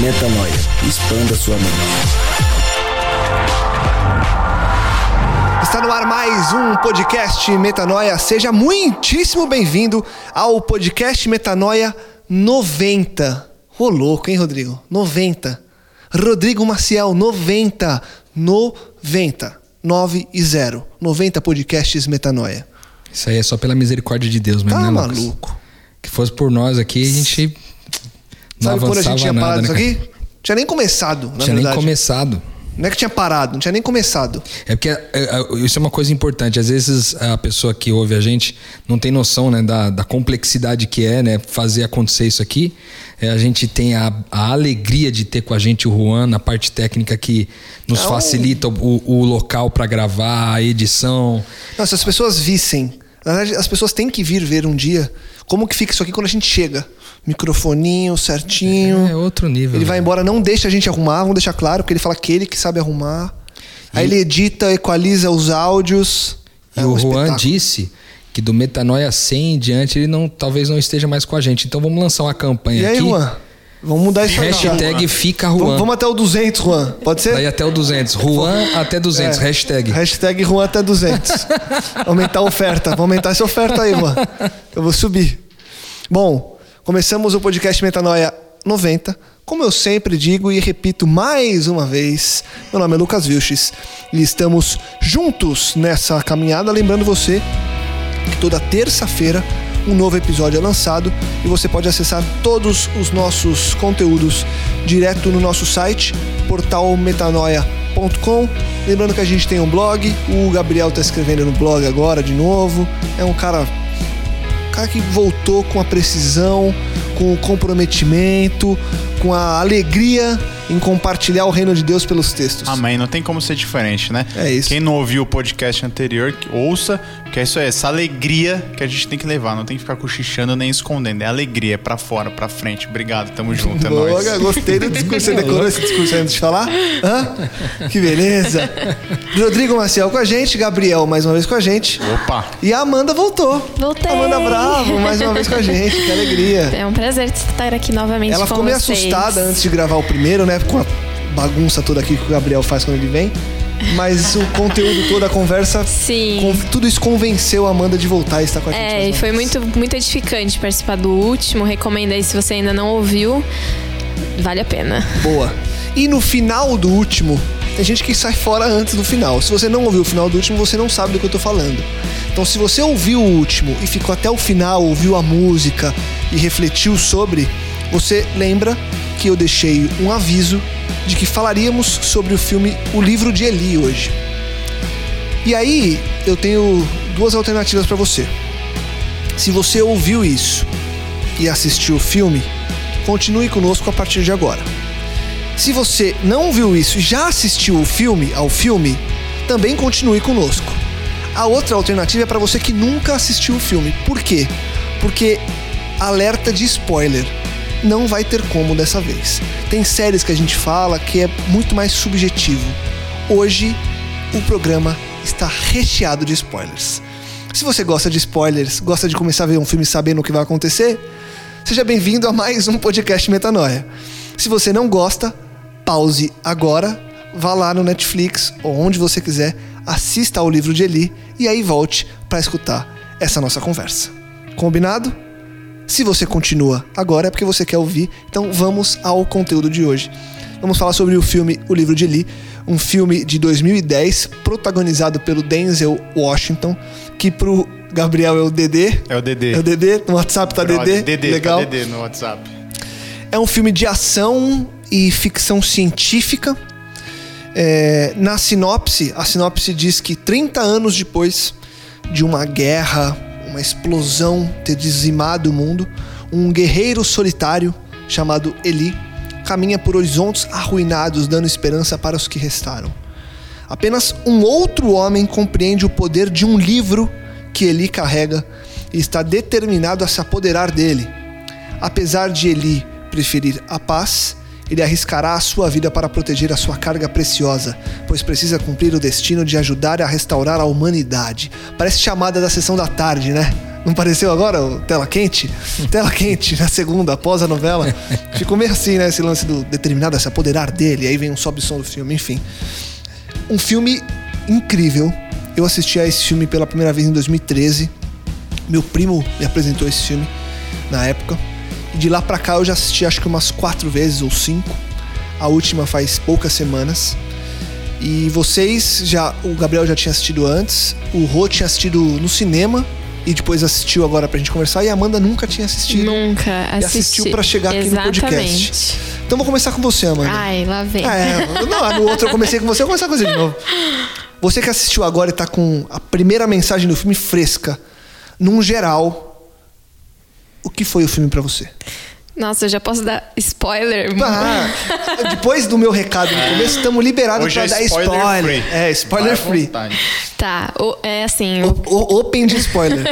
Metanoia. Expanda sua mente. Está no ar mais um podcast Metanoia. Seja muitíssimo bem-vindo ao podcast Metanoia 90. Ô louco, hein, Rodrigo? 90. Rodrigo Maciel, 90. 90. 9 e 0. 90 podcasts Metanoia. Isso aí é só pela misericórdia de Deus mesmo, Tá né, Lucas? maluco. Que fosse por nós aqui, a gente Sabe quando a gente tinha nada, parado né, isso cara? aqui? Tinha nem começado, na Tinha nem verdade. começado. Não é que tinha parado, não tinha nem começado. É porque é, é, isso é uma coisa importante. Às vezes a pessoa que ouve a gente não tem noção né, da, da complexidade que é né, fazer acontecer isso aqui. É, a gente tem a, a alegria de ter com a gente o Juan na parte técnica que nos Não. facilita o, o local para gravar, a edição. Não, se as pessoas vissem, na verdade, as pessoas têm que vir ver um dia como que fica isso aqui quando a gente chega. Microfoninho certinho. É outro nível. Ele vai né? embora, não deixa a gente arrumar, vamos deixar claro, porque ele fala que ele que sabe arrumar. Aí ele edita, equaliza os áudios. E É o um Juan espetáculo. disse que do Metanoia 100 em diante ele não, talvez não esteja mais com a gente. Então vamos lançar uma campanha E aí, aqui. Juan? Vamos mudar isso aí. Hashtag fica Juan. Vamos, vamos até o 200, Juan. Pode ser? Daí até o 200. Juan até 200. É. Hashtag. Hashtag Juan até 200. aumentar a oferta. Vamos aumentar essa oferta aí, Juan. Eu vou subir. Bom, começamos o podcast Metanoia 90. Como eu sempre digo e repito mais uma vez, meu nome é Lucas Vilches e estamos juntos nessa caminhada. Lembrando você que toda terça-feira um novo episódio é lançado e você pode acessar todos os nossos conteúdos direto no nosso site, portalmetanoia.com. Lembrando que a gente tem um blog, o Gabriel está escrevendo no blog agora de novo. É um cara, cara que voltou com a precisão, com o comprometimento, com a alegria em compartilhar o reino de Deus pelos textos. Amém, não tem como ser diferente, né? É isso. Quem não ouviu o podcast anterior, ouça, que é isso aí, essa alegria que a gente tem que levar, não tem que ficar cochichando nem escondendo, é alegria, é pra fora, pra frente. Obrigado, tamo junto, é Boa, nóis. gostei do discurso. Você decorou esse discurso antes de falar? Hã? Que beleza. Rodrigo Maciel com a gente, Gabriel mais uma vez com a gente. Opa! E a Amanda voltou. Voltei. Amanda Bravo, mais uma vez com a gente. Que alegria. É um prazer estar aqui novamente Ela com ficou meio vocês. assustada antes de gravar o primeiro, né? Com a bagunça toda aqui que o Gabriel faz quando ele vem. Mas o conteúdo todo, a conversa, Sim. con- tudo isso convenceu a Amanda de voltar e estar com a gente. É, e foi muito, muito edificante participar do último. Recomendo aí se você ainda não ouviu. Vale a pena. Boa. E no final do último, tem gente que sai fora antes do final. Se você não ouviu o final do último, você não sabe do que eu tô falando. Então, se você ouviu o último e ficou até o final, ouviu a música e refletiu sobre, você lembra que eu deixei um aviso de que falaríamos sobre o filme O Livro de Eli hoje. E aí, eu tenho duas alternativas para você. Se você ouviu isso e assistiu o filme, continue conosco a partir de agora. Se você não viu isso e já assistiu o filme ao filme, também continue conosco. A outra alternativa é para você que nunca assistiu o filme. Por quê? Porque alerta de spoiler. Não vai ter como dessa vez. Tem séries que a gente fala que é muito mais subjetivo. Hoje o programa está recheado de spoilers. Se você gosta de spoilers, gosta de começar a ver um filme sabendo o que vai acontecer, seja bem-vindo a mais um podcast Metanoia. Se você não gosta, pause agora, vá lá no Netflix ou onde você quiser, assista ao livro de Eli e aí volte para escutar essa nossa conversa. Combinado? Se você continua agora é porque você quer ouvir, então vamos ao conteúdo de hoje. Vamos falar sobre o filme O Livro de Eli. Um filme de 2010, protagonizado pelo Denzel Washington, que pro Gabriel é o Dedê. É o Dedê. É o Dedê, no WhatsApp tá Brother, Dedê. Dedê, Legal. Tá Dedê no WhatsApp. É um filme de ação e ficção científica. É, na sinopse, a sinopse diz que 30 anos depois de uma guerra, uma explosão ter dizimado o mundo, um guerreiro solitário chamado Eli caminha por horizontes arruinados, dando esperança para os que restaram. Apenas um outro homem compreende o poder de um livro que Eli carrega e está determinado a se apoderar dele. Apesar de Eli preferir a paz, ele arriscará a sua vida para proteger a sua carga preciosa, pois precisa cumprir o destino de ajudar a restaurar a humanidade. Parece chamada da sessão da tarde, né? Não pareceu agora o Tela Quente? Tela Quente, na segunda, após a novela. Ficou meio assim, né? Esse lance do determinado a se apoderar dele, aí vem um sobe-som do filme, enfim. Um filme incrível. Eu assisti a esse filme pela primeira vez em 2013. Meu primo me apresentou esse filme na época. E de lá pra cá eu já assisti acho que umas quatro vezes ou cinco. A última faz poucas semanas. E vocês já. O Gabriel já tinha assistido antes. O Rô tinha assistido no cinema. E depois assistiu agora pra gente conversar. E a Amanda nunca tinha assistido. Nunca E assisti. assistiu pra chegar aqui Exatamente. no podcast. Então vou começar com você, Amanda. Ai, lá vem. É, não, no outro eu comecei com você, eu vou começar com você de novo. Você que assistiu agora e tá com a primeira mensagem do filme fresca, num geral, o que foi o filme pra você? Nossa, eu já posso dar spoiler? Ah, depois do meu recado no começo, estamos liberados pra é dar spoiler spoiler. free. É, spoiler free. Tá, o- é assim, o, O, open de spoiler.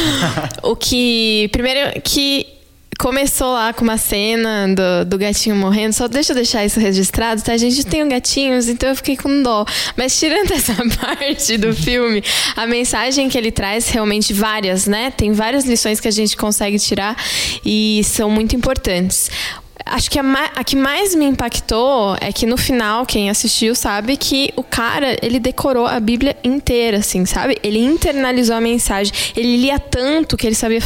o que. Primeiro que começou lá com uma cena do, do gatinho morrendo. Só deixa eu deixar isso registrado, tá? A gente tem gatinhos, então eu fiquei com dó. Mas tirando essa parte do filme, a mensagem que ele traz, realmente várias, né? Tem várias lições que a gente consegue tirar e são muito importantes. Acho que a, a que mais me impactou é que no final, quem assistiu sabe que o cara, ele decorou a Bíblia inteira, assim, sabe? Ele internalizou a mensagem. Ele lia tanto que ele sabia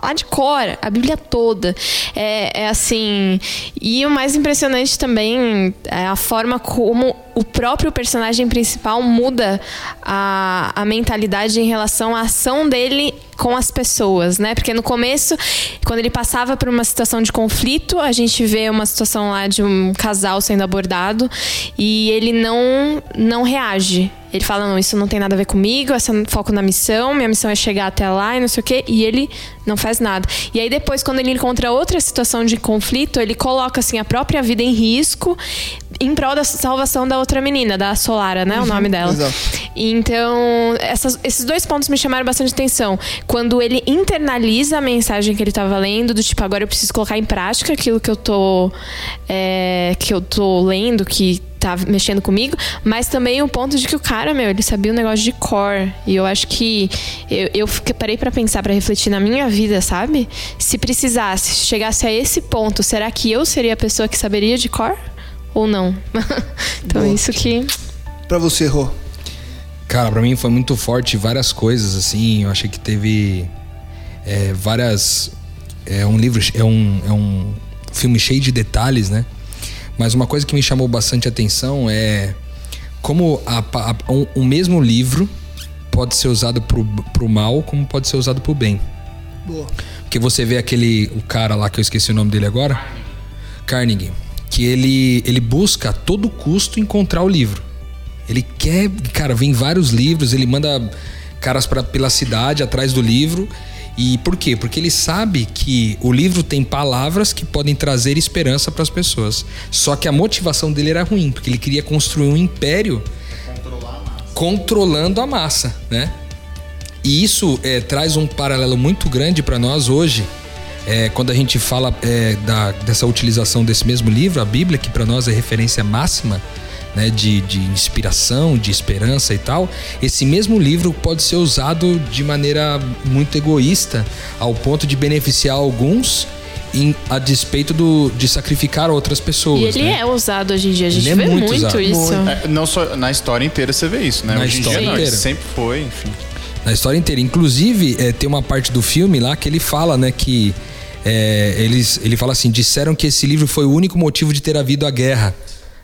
falar de cor a Bíblia toda. É, é assim. E o mais impressionante também é a forma como o próprio personagem principal muda a, a mentalidade em relação à ação dele com as pessoas, né? Porque no começo, quando ele passava por uma situação de conflito, a gente vê uma situação lá de um casal sendo abordado e ele não não reage. Ele fala, não, isso não tem nada a ver comigo, essa foco na missão, minha missão é chegar até lá e não sei o quê, e ele não faz nada. E aí depois, quando ele encontra outra situação de conflito, ele coloca, assim, a própria vida em risco em prol da salvação da outra menina, da Solara, né, o nome dela. exato. Então, essas- esses dois pontos me chamaram bastante atenção. Quando ele internaliza a mensagem que ele estava lendo, do tipo, agora eu preciso colocar em prática aquilo que eu tô, é, que eu tô lendo, que tá mexendo comigo, mas também o ponto de que o cara, meu, ele sabia um negócio de core. E eu acho que eu, eu parei pra pensar, pra refletir na minha vida, sabe? Se precisasse, se chegasse a esse ponto, será que eu seria a pessoa que saberia de core? Ou não? então, Boa. isso que. pra você, Rô. Cara, pra mim foi muito forte várias coisas, assim. Eu achei que teve é, várias. É um livro, é um, é um filme cheio de detalhes, né? Mas uma coisa que me chamou bastante atenção é como a, a- um, o mesmo livro pode ser usado pro, pro mal, como pode ser usado pro bem. Boa. Porque você vê aquele o cara lá que eu esqueci o nome dele agora, Carnegie, que ele ele busca a todo custo encontrar o livro. Ele quer, cara, vem vários livros, ele manda caras pra, pela cidade atrás do livro. E por quê? Porque ele sabe que o livro tem palavras que podem trazer esperança para as pessoas. Só que a motivação dele era ruim, porque ele queria construir um império controlando a massa, né? E isso é, traz um paralelo muito grande para nós hoje, é, quando a gente fala é, da, dessa utilização desse mesmo livro, a Bíblia, que para nós é referência máxima né, de, de inspiração, de esperança e tal. Esse mesmo livro pode ser usado de maneira muito egoísta, ao ponto de beneficiar alguns em, a despeito do, de sacrificar outras pessoas. E ele né? é usado hoje em dia. A gente Ele é vê muito muito, usado. isso. É, não só na história inteira você vê isso, né? Na Hoje em dia história não, ele inteira. sempre foi, enfim. Na história inteira. Inclusive, é, tem uma parte do filme lá que ele fala, né, que é, eles, ele fala assim: disseram que esse livro foi o único motivo de ter havido a guerra.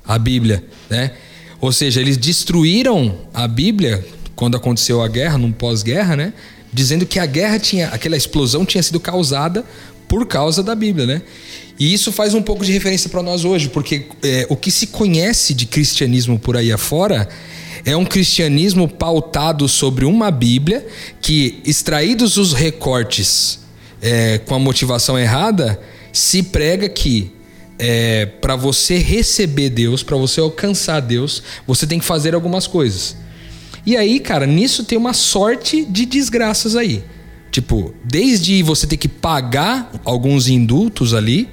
a Bíblia, né? Ou seja, eles destruíram a Bíblia quando aconteceu a guerra, num pós-guerra, né? Dizendo que a guerra tinha, aquela explosão tinha sido causada por causa da Bíblia, né? E isso faz um pouco de referência para nós hoje, porque é, o que se conhece de cristianismo por aí afora é um cristianismo pautado sobre uma Bíblia que, extraídos os recortes é, com a motivação errada, se prega que é, para você receber Deus, para você alcançar Deus, você tem que fazer algumas coisas. E aí, cara, nisso tem uma sorte de desgraças aí. Tipo, desde você ter que pagar alguns indultos ali,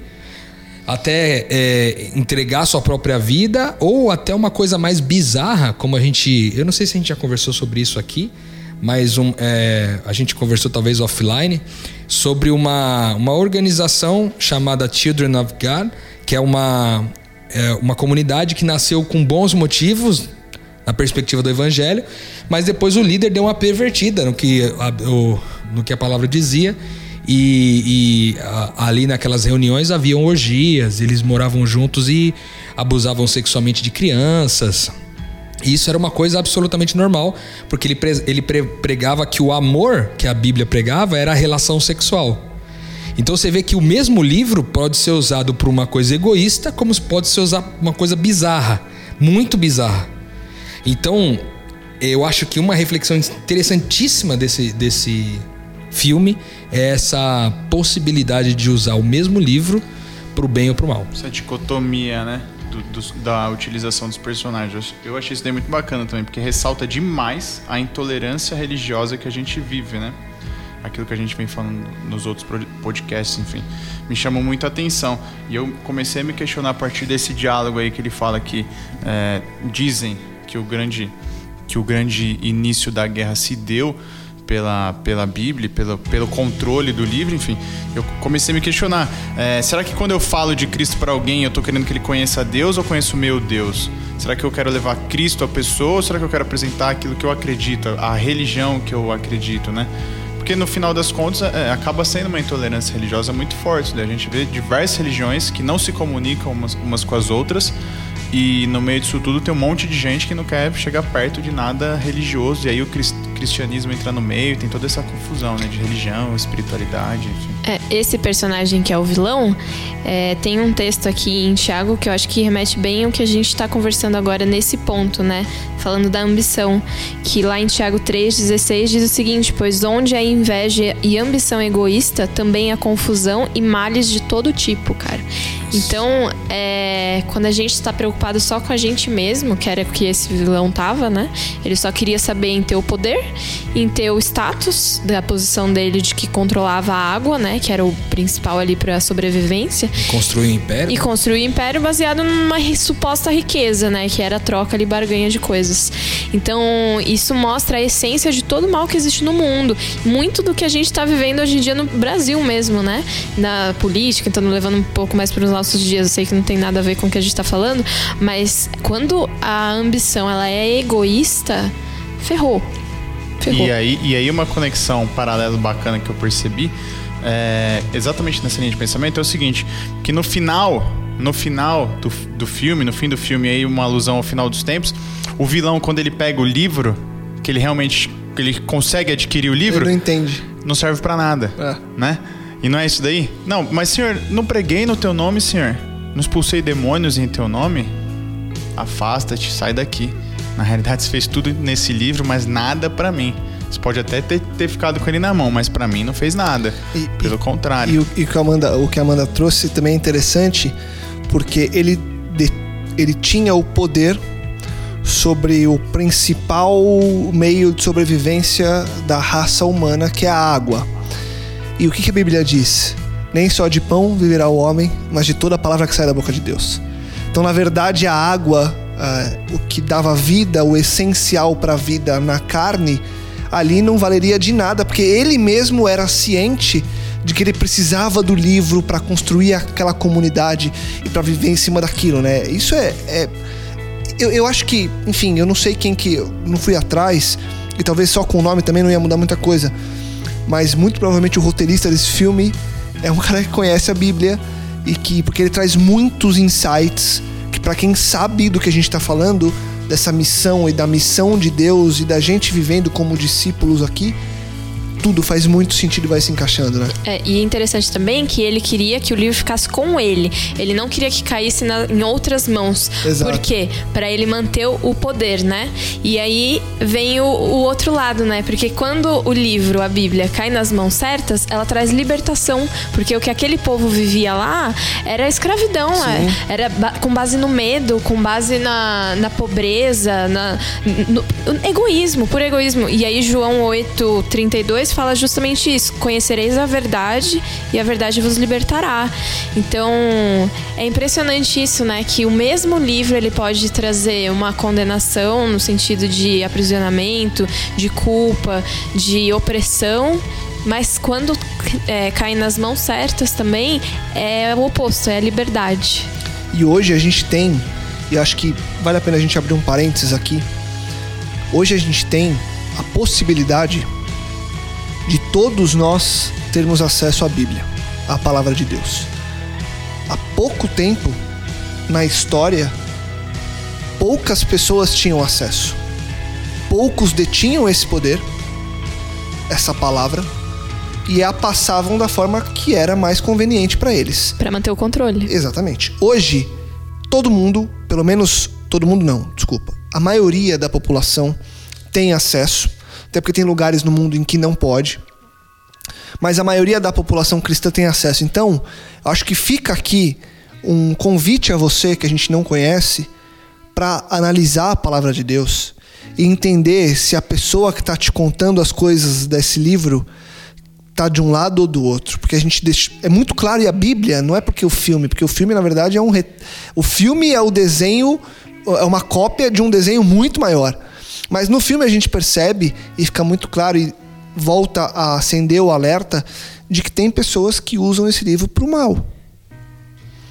até é, entregar sua própria vida, ou até uma coisa mais bizarra, como a gente. Eu não sei se a gente já conversou sobre isso aqui, mas um, é, a gente conversou talvez offline, sobre uma, uma organização chamada Children of God, que é uma, é uma comunidade que nasceu com bons motivos na perspectiva do evangelho, mas depois o líder deu uma pervertida no que a, o, no que a palavra dizia e, e a, ali naquelas reuniões haviam orgias, eles moravam juntos e abusavam sexualmente de crianças. E isso era uma coisa absolutamente normal, porque ele, pre, ele pre, pregava que o amor que a Bíblia pregava era a relação sexual. Então você vê que o mesmo livro pode ser usado para uma coisa egoísta, como pode ser usado para uma coisa bizarra, muito bizarra. Então, eu acho que uma reflexão interessantíssima desse, desse filme é essa possibilidade de usar o mesmo livro para o bem ou para o mal. Essa dicotomia, né? Do, do, da utilização dos personagens. Eu achei isso daí muito bacana também, porque ressalta demais a intolerância religiosa que a gente vive, né? Aquilo que a gente vem falando nos outros podcasts, enfim, me chamou muito a atenção. E eu comecei a me questionar a partir desse diálogo aí que ele fala que é, dizem que o grande que o grande início da guerra se deu pela, pela Bíblia, pelo, pelo controle do livro, enfim, eu comecei a me questionar: é, será que quando eu falo de Cristo para alguém, eu estou querendo que ele conheça Deus ou conheça o meu Deus? Será que eu quero levar Cristo à pessoa ou será que eu quero apresentar aquilo que eu acredito, a religião que eu acredito, né? Porque no final das contas é, acaba sendo uma intolerância religiosa muito forte. Né? A gente vê diversas religiões que não se comunicam umas, umas com as outras e no meio disso tudo tem um monte de gente que não quer chegar perto de nada religioso. E aí o cristianismo entra no meio, tem toda essa confusão, né? De religião, espiritualidade, enfim. É, esse personagem que é o vilão, é, tem um texto aqui em Tiago que eu acho que remete bem ao que a gente está conversando agora nesse ponto, né? Falando da ambição. Que lá em Tiago 3,16 diz o seguinte: Pois onde há inveja e ambição egoísta, também há confusão e males de todo tipo, cara. Então, é, quando a gente está preocupado só com a gente mesmo, que era o que esse vilão tava, né? Ele só queria saber em ter o poder, em ter o status da posição dele de que controlava a água, né? Que era o principal ali para a sobrevivência. Construir um império. E construir um império baseado numa suposta riqueza, né? Que era a troca ali, barganha de coisas. Então, isso mostra a essência de todo o mal que existe no mundo. Muito do que a gente está vivendo hoje em dia no Brasil mesmo, né? Na política, então levando um pouco mais para os nossos dias. Eu sei que não tem nada a ver com o que a gente está falando, mas quando a ambição ela é egoísta, ferrou. ferrou. E aí, e aí uma conexão paralela bacana que eu percebi, é, exatamente nessa linha de pensamento, é o seguinte, que no final, no final do, do filme, no fim do filme, aí uma alusão ao final dos tempos, o vilão, quando ele pega o livro, que ele realmente que ele consegue adquirir o livro, ele não entende. Não serve para nada, É. né? E não é isso daí? Não, mas senhor, não preguei no teu nome, senhor. Não expulsei demônios em teu nome? Afasta-te, sai daqui. Na realidade, você fez tudo nesse livro, mas nada para mim. Você pode até ter, ter ficado com ele na mão, mas para mim não fez nada. E- Pelo e- contrário. E, o, e que a Amanda, o que a Amanda trouxe também é interessante, porque ele, de- ele tinha o poder sobre o principal meio de sobrevivência da raça humana, que é a água. E o que, a Bíblia diz? Nem só de pão viverá o homem, mas de toda a palavra que sai da boca de Deus. Então, na verdade, a água, ah, o que dava vida, o essencial para a vida na carne, ali não valeria de nada, porque ele mesmo era ciente de que ele precisava do livro para construir aquela comunidade e para viver em cima daquilo, né? Isso é, é eu, eu acho que, enfim, eu não sei quem que. Eu não fui atrás, e talvez só com o nome também não ia mudar muita coisa. Mas muito provavelmente o roteirista desse filme é um cara que conhece a Bíblia e que. Porque ele traz muitos insights que para quem sabe do que a gente está falando, dessa missão e da missão de Deus e da gente vivendo como discípulos aqui, tudo faz muito sentido e vai se encaixando, né? É, e é interessante também que ele queria que o livro ficasse com ele. Ele não queria que caísse na, em outras mãos. Exato. Por quê? Pra ele manter o poder, né? E aí vem o, o outro lado, né? Porque quando o livro, a Bíblia, cai nas mãos certas, ela traz libertação. Porque o que aquele povo vivia lá era escravidão. né? Era ba- com base no medo, com base na, na pobreza, na, no, no egoísmo, por egoísmo. E aí João 8, 32 fala justamente isso. Conhecereis a verdade e a verdade vos libertará. Então, é impressionante isso, né? Que o mesmo livro ele pode trazer uma condenação no sentido de aprisionamento, de culpa, de opressão. Mas quando é, cai nas mãos certas também, é o oposto, é a liberdade. E hoje a gente tem, e acho que vale a pena a gente abrir um parênteses aqui. Hoje a gente tem a possibilidade de todos nós termos acesso à Bíblia, à palavra de Deus. Há pouco tempo na história, poucas pessoas tinham acesso. Poucos detinham esse poder, essa palavra, e a passavam da forma que era mais conveniente para eles. Pra manter o controle. Exatamente. Hoje, todo mundo, pelo menos todo mundo não, desculpa, a maioria da população tem acesso, até porque tem lugares no mundo em que não pode. Mas a maioria da população cristã tem acesso. Então, acho que fica aqui um convite a você que a gente não conhece para analisar a palavra de Deus e entender se a pessoa que está te contando as coisas desse livro tá de um lado ou do outro, porque a gente deixa, é muito claro e a Bíblia não é porque o filme, porque o filme na verdade é um re- o filme é o desenho é uma cópia de um desenho muito maior. Mas no filme a gente percebe e fica muito claro e volta a acender o alerta de que tem pessoas que usam esse livro para o mal.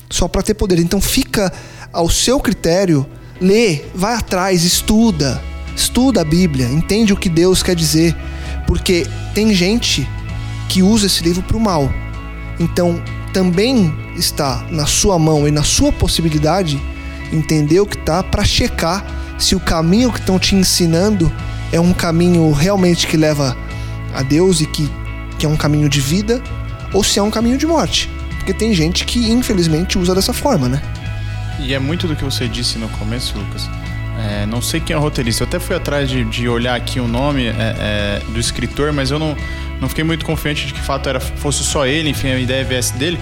Só para ter poder. Então fica ao seu critério, lê, vai atrás, estuda. Estuda a Bíblia, entende o que Deus quer dizer, porque tem gente que usa esse livro para o mal. Então, também está na sua mão e na sua possibilidade entender o que está para checar se o caminho que estão te ensinando é um caminho realmente que leva a Deus e que, que é um caminho de vida ou se é um caminho de morte. Porque tem gente que infelizmente usa dessa forma, né? E é muito do que você disse no começo, Lucas. É, não sei quem é o roteirista. Eu até fui atrás de, de olhar aqui o nome é, é, do escritor, mas eu não, não fiquei muito confiante de que fato era, fosse só ele, enfim, a ideia viesse dele.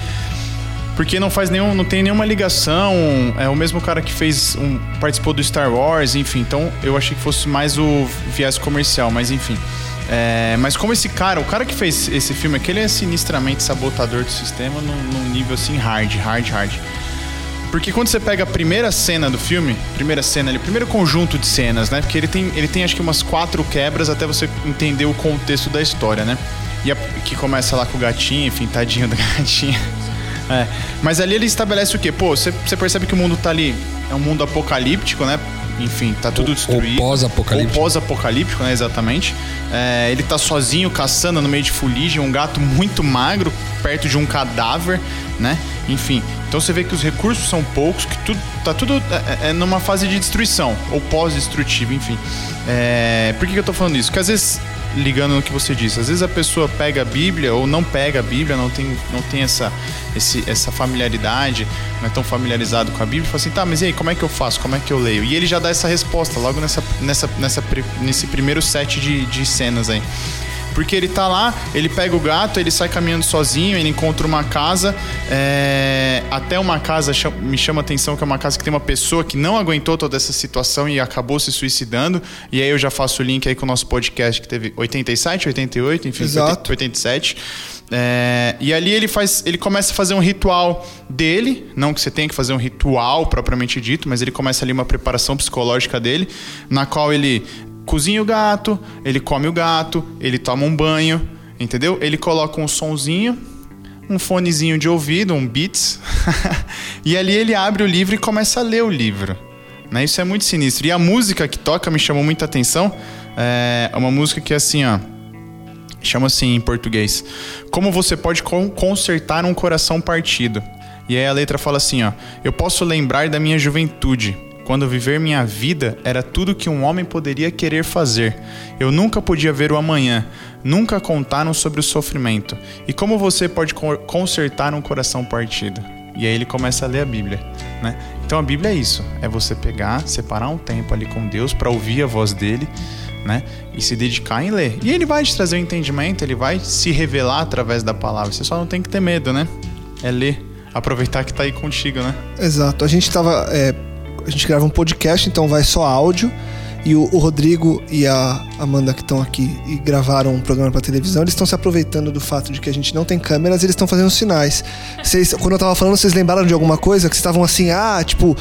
Porque não faz nenhum, não tem nenhuma ligação. É o mesmo cara que fez um, participou do Star Wars, enfim. Então eu achei que fosse mais o viés comercial, mas enfim. É, mas como esse cara, o cara que fez esse filme aqui, ele é sinistramente sabotador do sistema num, num nível assim hard, hard, hard. Porque quando você pega a primeira cena do filme, primeira cena ali, primeiro conjunto de cenas, né? Porque ele tem, ele tem acho que umas quatro quebras até você entender o contexto da história, né? E a- que começa lá com o gatinho, enfim, tadinho da gatinha. É. Mas ali ele estabelece o quê? Pô, você, percebe que o mundo tá ali, é um mundo apocalíptico, né? Enfim, tá tudo destruído. ou pós-apocalíptico. Ou pós-apocalíptico, né? Exatamente. É, ele tá sozinho, caçando no meio de fuligem, um gato muito magro, perto de um cadáver, né? Enfim. Então você vê que os recursos são poucos, que tudo, tá tudo é, é, numa fase de destruição, ou pós-destrutivo, enfim. É, por que, que eu tô falando isso? Porque às vezes, ligando no que você disse, às vezes a pessoa pega a Bíblia ou não pega a Bíblia, não tem, não tem essa, esse, essa familiaridade, não é tão familiarizado com a Bíblia, e fala assim, tá, mas e aí, como é que eu faço? Como é que eu leio? E ele já dá essa resposta logo nessa, nessa, nessa, nesse primeiro set de, de cenas aí. Porque ele tá lá, ele pega o gato, ele sai caminhando sozinho, ele encontra uma casa. é, Até uma casa me chama a atenção que é uma casa que tem uma pessoa que não aguentou toda essa situação e acabou se suicidando. E aí eu já faço o link aí com o nosso podcast que teve 87, 88, enfim, Exato. 87. É, e ali ele faz, ele começa a fazer um ritual dele, não que você tenha que fazer um ritual propriamente dito, mas ele começa ali uma preparação psicológica dele, na qual ele cozinha o gato, ele come o gato, ele toma um banho, entendeu? Ele coloca um sonzinho, um fonezinho de ouvido, um Beats, e ali ele abre o livro e começa a ler o livro. Né? Isso é muito sinistro. E a música que toca me chamou muita atenção. É uma música que é assim, ó. Chama assim em português. Como você pode con- consertar um coração partido? E aí a letra fala assim, ó: Eu posso lembrar da minha juventude, quando viver minha vida era tudo que um homem poderia querer fazer. Eu nunca podia ver o amanhã, nunca contaram sobre o sofrimento. E como você pode consertar um coração partido? E aí ele começa a ler a Bíblia, né? Então a Bíblia é isso, é você pegar, separar um tempo ali com Deus para ouvir a voz dele, né? E se dedicar em ler. E ele vai te trazer o um entendimento, ele vai se revelar através da palavra. Você só não tem que ter medo, né? É ler, aproveitar que tá aí contigo, né? Exato. A gente tava é, a gente grava um podcast, então vai só áudio. E o, o Rodrigo e a Amanda que estão aqui e gravaram um programa para televisão, eles estão se aproveitando do fato de que a gente não tem câmeras, eles estão fazendo sinais. Vocês, quando eu tava falando, vocês lembraram de alguma coisa que vocês estavam assim, ah, tipo,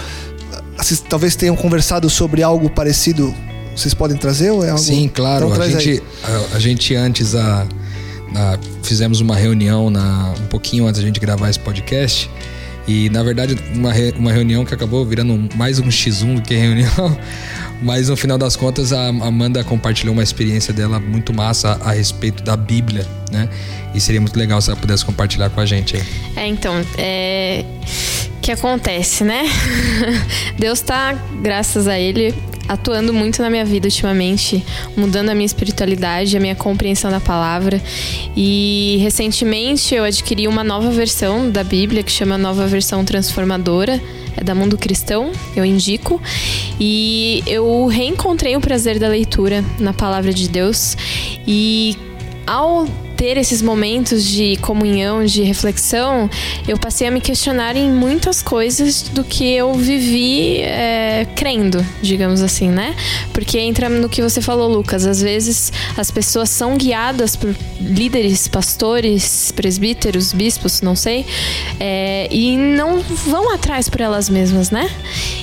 vocês talvez tenham conversado sobre algo parecido. Vocês podem trazer ou é algo? Sim, claro. Então, a gente, a, a, gente antes a, a, fizemos uma reunião na, um pouquinho antes da gente gravar esse podcast. E na verdade, uma, re, uma reunião que acabou virando mais um X1 do que reunião. Mas no final das contas, a Amanda compartilhou uma experiência dela muito massa a, respeito da Bíblia, né? E seria muito legal se ela pudesse compartilhar com a gente aí. É, então, é. Que acontece, né? Deus tá, graças a Ele, atuando muito na minha vida ultimamente, mudando a minha espiritualidade, a minha compreensão da palavra. E recentemente eu adquiri uma nova versão da Bíblia que chama Nova Versão Transformadora. É da Mundo Cristão, eu indico. E eu reencontrei o prazer da leitura na palavra de Deus. E ao ter esses momentos de comunhão, de reflexão, eu passei a me questionar em muitas coisas do que eu vivi é, crendo, digamos assim, né? Porque entra no que você falou, Lucas. Às vezes as pessoas são guiadas por líderes, pastores, presbíteros, bispos, não sei, é, e não vão atrás por elas mesmas, né?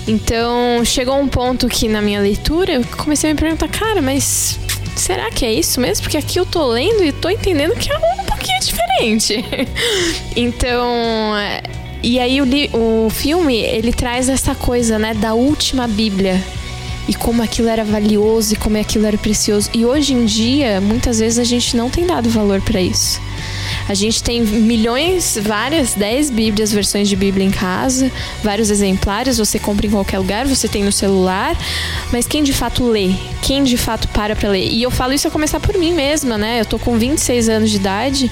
Então chegou um ponto que na minha leitura eu comecei a me perguntar, cara, mas será que é isso mesmo? Porque aqui eu tô lendo e tô entendendo que é um pouquinho diferente. então. É, e aí o, o filme, ele traz essa coisa, né, da última Bíblia e como aquilo era valioso e como aquilo era precioso. E hoje em dia, muitas vezes a gente não tem dado valor para isso. A gente tem milhões, várias, 10 Bíblias, versões de Bíblia em casa, vários exemplares, você compra em qualquer lugar, você tem no celular, mas quem de fato lê? Quem de fato para pra ler? E eu falo isso a começar por mim mesma, né? Eu tô com 26 anos de idade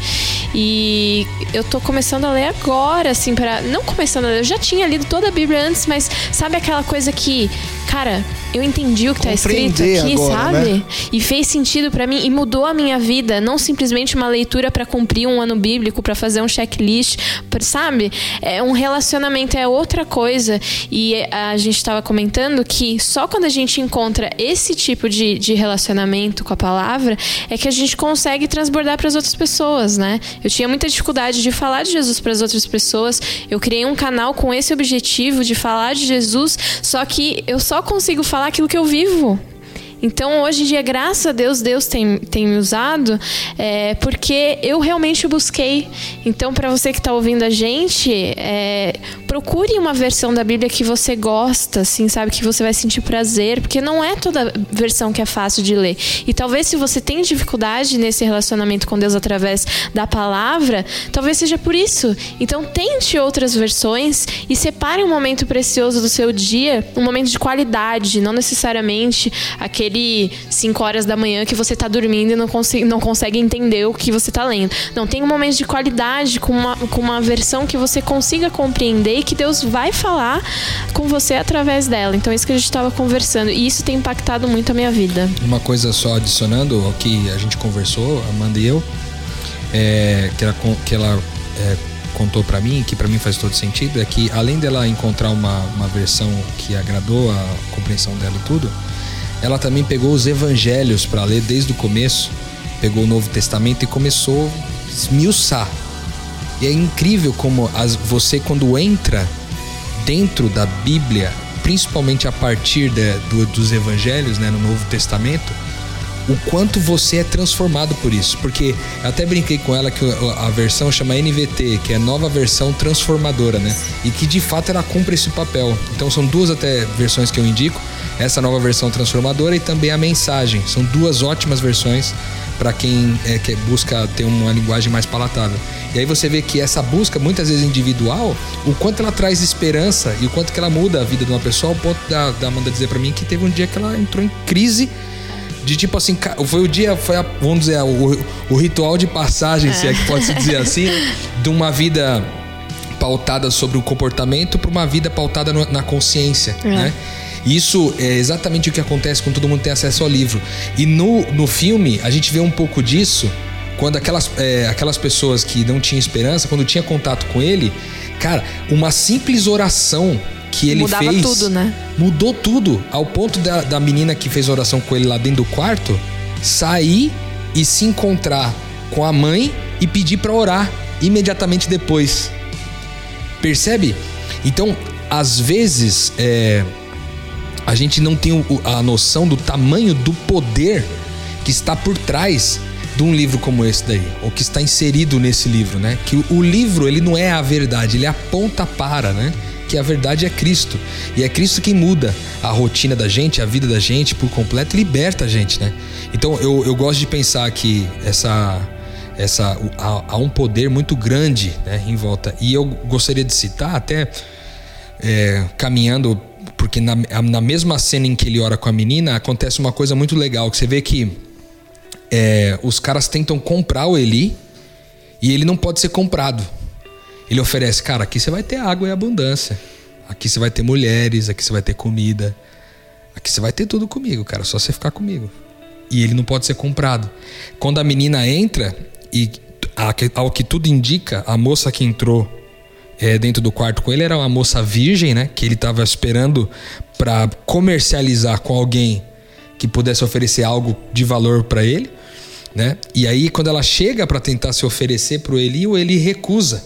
e eu tô começando a ler agora, assim, para Não começando a ler, eu já tinha lido toda a Bíblia antes, mas sabe aquela coisa que, cara, eu entendi o que tá escrito aqui, agora, sabe? Né? E fez sentido para mim e mudou a minha vida, não simplesmente uma leitura para cumprir um ano bíblico, para fazer um checklist, sabe? É um relacionamento é outra coisa e a gente estava comentando que só quando a gente encontra esse tipo de, de relacionamento com a palavra é que a gente consegue transbordar para as outras pessoas, né? Eu tinha muita dificuldade de falar de Jesus para as outras pessoas. Eu criei um canal com esse objetivo de falar de Jesus, só que eu só consigo falar falar aquilo que eu vivo. Então, hoje em dia, graças a Deus, Deus tem, tem me usado, é, porque eu realmente busquei. Então, para você que está ouvindo a gente, é, procure uma versão da Bíblia que você gosta, assim, sabe? Que você vai sentir prazer, porque não é toda versão que é fácil de ler. E talvez se você tem dificuldade nesse relacionamento com Deus através da palavra, talvez seja por isso. Então, tente outras versões e separe um momento precioso do seu dia, um momento de qualidade, não necessariamente aquele aquele 5 horas da manhã que você tá dormindo e não, consegue, não consegue entender o que você tá lendo. Não, tem um momento de qualidade com uma, com uma versão que você consiga compreender e que Deus vai falar com você através dela. Então, é isso que a gente estava conversando. E isso tem impactado muito a minha vida. Uma coisa só adicionando ao que a gente conversou, Amanda e eu, é, que ela, que ela é, contou para mim, que para mim faz todo sentido, é que além dela encontrar uma, uma versão que agradou a compreensão dela e tudo, ela também pegou os evangelhos para ler desde o começo, pegou o Novo Testamento e começou a esmiuçar. E é incrível como as, você, quando entra dentro da Bíblia, principalmente a partir de, do, dos evangelhos, né, no Novo Testamento, o quanto você é transformado por isso. Porque eu até brinquei com ela que a versão chama NVT, que é nova versão transformadora, né? E que de fato ela cumpre esse papel. Então são duas até versões que eu indico essa nova versão transformadora e também a mensagem. São duas ótimas versões para quem é, que busca ter uma linguagem mais palatável. E aí você vê que essa busca, muitas vezes individual, o quanto ela traz esperança e o quanto que ela muda a vida de uma pessoa, ao ponto da, da Amanda dizer para mim que teve um dia que ela entrou em crise de tipo assim, foi o dia, foi a, vamos dizer, o, o ritual de passagem, é. se é que pode se dizer assim, de uma vida pautada sobre o comportamento para uma vida pautada no, na consciência, é. né? Isso é exatamente o que acontece quando todo mundo tem acesso ao livro. E no, no filme, a gente vê um pouco disso quando aquelas, é, aquelas pessoas que não tinham esperança, quando tinha contato com ele, cara, uma simples oração que ele Mudava fez. tudo, né? Mudou tudo. Ao ponto da, da menina que fez oração com ele lá dentro do quarto sair e se encontrar com a mãe e pedir para orar imediatamente depois. Percebe? Então, às vezes, é, a gente não tem a noção do tamanho do poder que está por trás de um livro como esse daí, ou que está inserido nesse livro, né? Que o livro, ele não é a verdade, ele aponta para, né? Que a verdade é Cristo. E é Cristo quem muda a rotina da gente, a vida da gente por completo e liberta a gente, né? Então eu, eu gosto de pensar que essa essa há, há, um poder muito grande né, em volta. E eu gostaria de citar, até é, caminhando, porque na, na mesma cena em que ele ora com a menina, acontece uma coisa muito legal, que você vê que é, os caras tentam comprar o Eli e ele não pode ser comprado. Ele oferece, cara, aqui você vai ter água e abundância. Aqui você vai ter mulheres, aqui você vai ter comida. Aqui você vai ter tudo comigo, cara, só você ficar comigo. E ele não pode ser comprado. Quando a menina entra, e ao que tudo indica, a moça que entrou é, dentro do quarto com ele era uma moça virgem, né? Que ele estava esperando para comercializar com alguém que pudesse oferecer algo de valor para ele, né? E aí quando ela chega para tentar se oferecer para o Eli, o Eli recusa.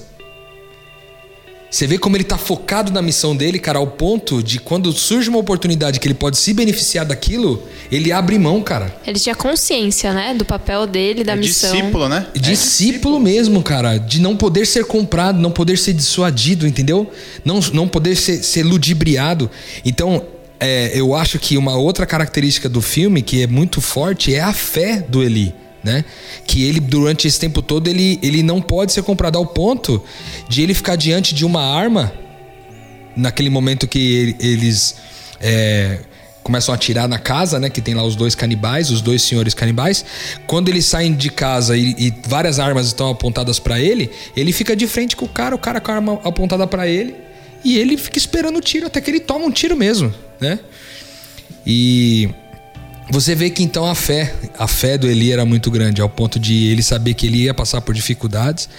Você vê como ele está focado na missão dele, cara, ao ponto de quando surge uma oportunidade que ele pode se beneficiar daquilo, ele abre mão, cara. Ele tinha consciência, né, do papel dele, da é missão. Discípulo, né? É discípulo mesmo, cara, de não poder ser comprado, não poder ser dissuadido, entendeu? Não, não poder ser, ser ludibriado. Então, é, eu acho que uma outra característica do filme que é muito forte é a fé do Eli né? Que ele, durante esse tempo todo, ele, ele não pode ser comprado ao ponto de ele ficar diante de uma arma naquele momento que ele, eles é, começam a atirar na casa, né? Que tem lá os dois canibais, os dois senhores canibais. Quando eles saem de casa e, e várias armas estão apontadas para ele, ele fica de frente com o cara, o cara com a arma apontada para ele e ele fica esperando o tiro até que ele toma um tiro mesmo, né? E você vê que então a fé, a fé do Eli era muito grande, ao ponto de ele saber que ele ia passar por dificuldades,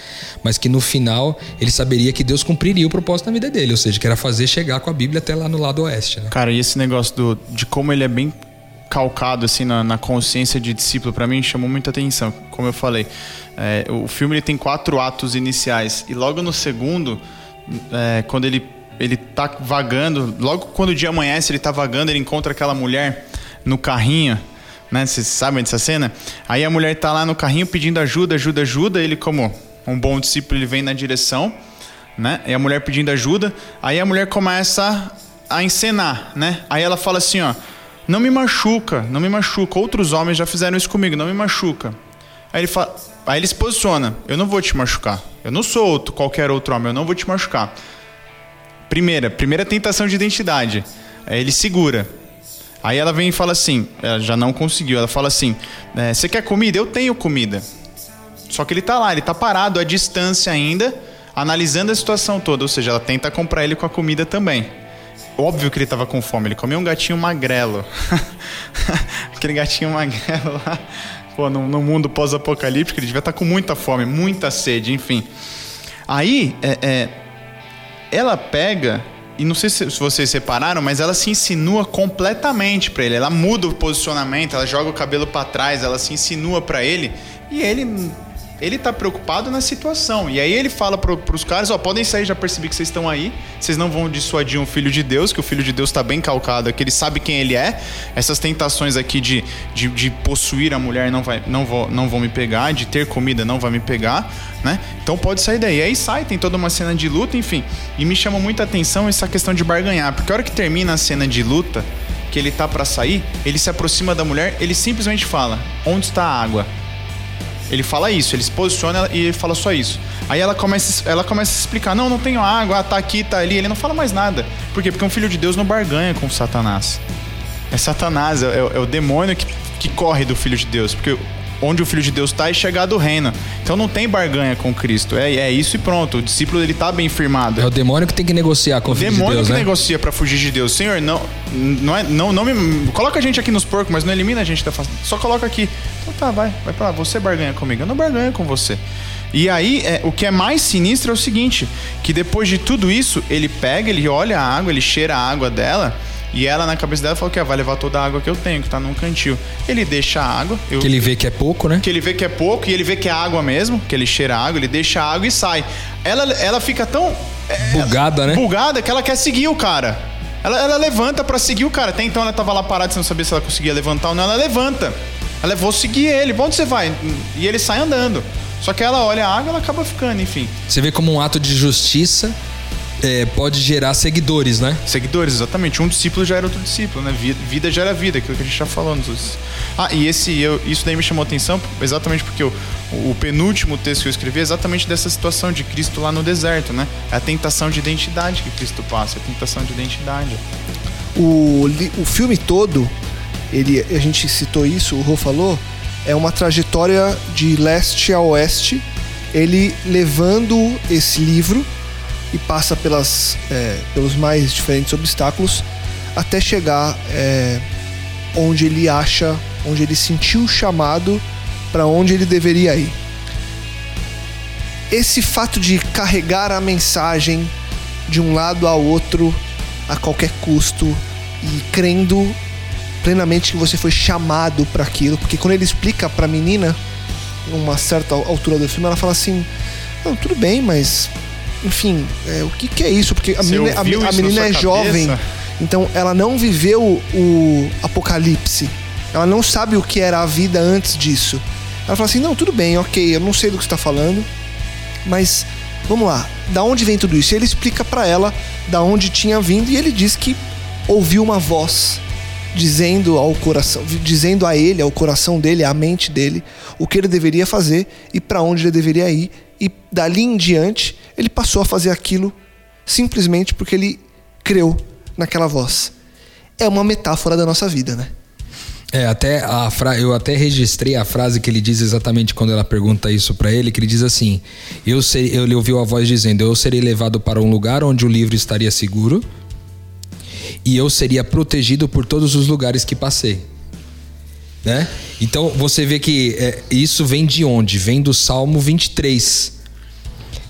mas que no final ele saberia que Deus cumpriria o propósito na vida dele, ou seja, que era fazer chegar com a Bíblia até lá no lado oeste. Né? Cara, e esse negócio do, de como ele é bem calcado assim na, na consciência de discípulo, para mim chamou muita atenção. Como eu falei, é, o filme ele tem quatro atos iniciais e logo no segundo, é, quando ele ele tá vagando, logo quando o dia amanhece, ele tá vagando, ele encontra aquela mulher no carrinho, né? Vocês sabem dessa cena? Aí a mulher tá lá no carrinho pedindo ajuda, ajuda, ajuda. Ele, como um bom discípulo, ele vem na direção, né? E a mulher pedindo ajuda. Aí a mulher começa a encenar, né? Aí ela fala assim, ó. Não me machuca, não me machuca. Outros homens já fizeram isso comigo, não me machuca. Aí ele, fala, aí ele se posiciona: Eu não vou te machucar. Eu não sou outro, qualquer outro homem, eu não vou te machucar. Primeira, primeira tentação de identidade. Aí ele segura. Aí ela vem e fala assim, ela já não conseguiu, ela fala assim, é, você quer comida? Eu tenho comida. Só que ele tá lá, ele tá parado à distância ainda, analisando a situação toda, ou seja, ela tenta comprar ele com a comida também. Óbvio que ele tava com fome, ele comeu um gatinho magrelo. Aquele gatinho magrelo lá, pô, no, no mundo pós-apocalíptico, ele devia estar tá com muita fome, muita sede, enfim. Aí, é, é, ela pega e não sei se vocês separaram, mas ela se insinua completamente para ele. Ela muda o posicionamento, ela joga o cabelo para trás, ela se insinua para ele e ele ele tá preocupado na situação. E aí ele fala pro, pros caras, ó, podem sair, já percebi que vocês estão aí. Vocês não vão dissuadir um filho de Deus, que o filho de Deus tá bem calcado, que ele sabe quem ele é. Essas tentações aqui de, de, de possuir a mulher não, vai, não, vou, não vão me pegar, de ter comida não vai me pegar, né? Então pode sair daí. E aí sai, tem toda uma cena de luta, enfim. E me chama muita atenção essa questão de barganhar, porque a hora que termina a cena de luta, que ele tá para sair, ele se aproxima da mulher, ele simplesmente fala: "Onde está a água?" Ele fala isso, ele se posiciona e fala só isso. Aí ela começa, ela começa a explicar: não, não tenho água, tá aqui, tá ali. Ele não fala mais nada. Por quê? Porque um filho de Deus não barganha com Satanás. É Satanás, é, é o demônio que, que corre do filho de Deus. Porque onde o filho de Deus está é chegar do reino. Então não tem barganha com Cristo. É, é isso e pronto. O discípulo ele tá bem firmado. É o demônio que tem que negociar com o, o filho de Deus. O demônio que né? negocia para fugir de Deus. Senhor, não, não é, não, não me coloca a gente aqui nos porcos, mas não elimina a gente da face. Só coloca aqui. Então tá, vai, vai para lá. Você barganha comigo. Eu não barganho com você. E aí, é, o que é mais sinistro é o seguinte: que depois de tudo isso, ele pega, ele olha a água, ele cheira a água dela e ela, na cabeça dela, falou que ah, vai levar toda a água que eu tenho, que tá num cantil. Ele deixa a água. Eu, que ele vê que é pouco, né? Que ele vê que é pouco e ele vê que é água mesmo, que ele cheira a água, ele deixa a água e sai. Ela, ela fica tão. É, bugada, né? Bugada que ela quer seguir o cara. Ela, ela levanta para seguir o cara. Até então ela tava lá parada sem saber se ela conseguia levantar ou não. Ela levanta. Ela vou seguir ele. Onde você vai? E ele sai andando. Só que ela olha a água e ela acaba ficando, enfim. Você vê como um ato de justiça é, pode gerar seguidores, né? Seguidores, exatamente. Um discípulo já era outro discípulo, né? Vida, vida gera vida, aquilo que a gente já falou. Ah, e esse, eu, isso daí me chamou a atenção exatamente porque o, o penúltimo texto que eu escrevi é exatamente dessa situação de Cristo lá no deserto, né? É a tentação de identidade que Cristo passa, é a tentação de identidade. O, o filme todo, ele, a gente citou isso, o Rô falou, é uma trajetória de leste a oeste, ele levando esse livro e passa pelas, é, pelos mais diferentes obstáculos até chegar é, onde ele acha, onde ele sentiu o chamado para onde ele deveria ir. Esse fato de carregar a mensagem de um lado ao outro a qualquer custo e crendo plenamente que você foi chamado para aquilo, porque quando ele explica para a menina, numa certa altura do filme, ela fala assim: "Não, tudo bem, mas enfim, é, o que, que, é isso? Porque a Você menina, a, a menina é cabeça? jovem, então ela não viveu o apocalipse. Ela não sabe o que era a vida antes disso. Ela fala assim: não, tudo bem, ok, eu não sei do que você está falando, mas vamos lá, da onde vem tudo isso? E ele explica para ela da onde tinha vindo e ele diz que ouviu uma voz dizendo ao coração, dizendo a ele, ao coração dele, à mente dele, o que ele deveria fazer e para onde ele deveria ir e dali em diante ele passou a fazer aquilo simplesmente porque ele creu naquela voz. É uma metáfora da nossa vida, né? É, até a fra... eu até registrei a frase que ele diz exatamente quando ela pergunta isso para ele, que ele diz assim: eu sei, ele ouviu a voz dizendo: "Eu serei levado para um lugar onde o livro estaria seguro e eu seria protegido por todos os lugares que passei." Né? Então você vê que é, isso vem de onde? Vem do Salmo 23.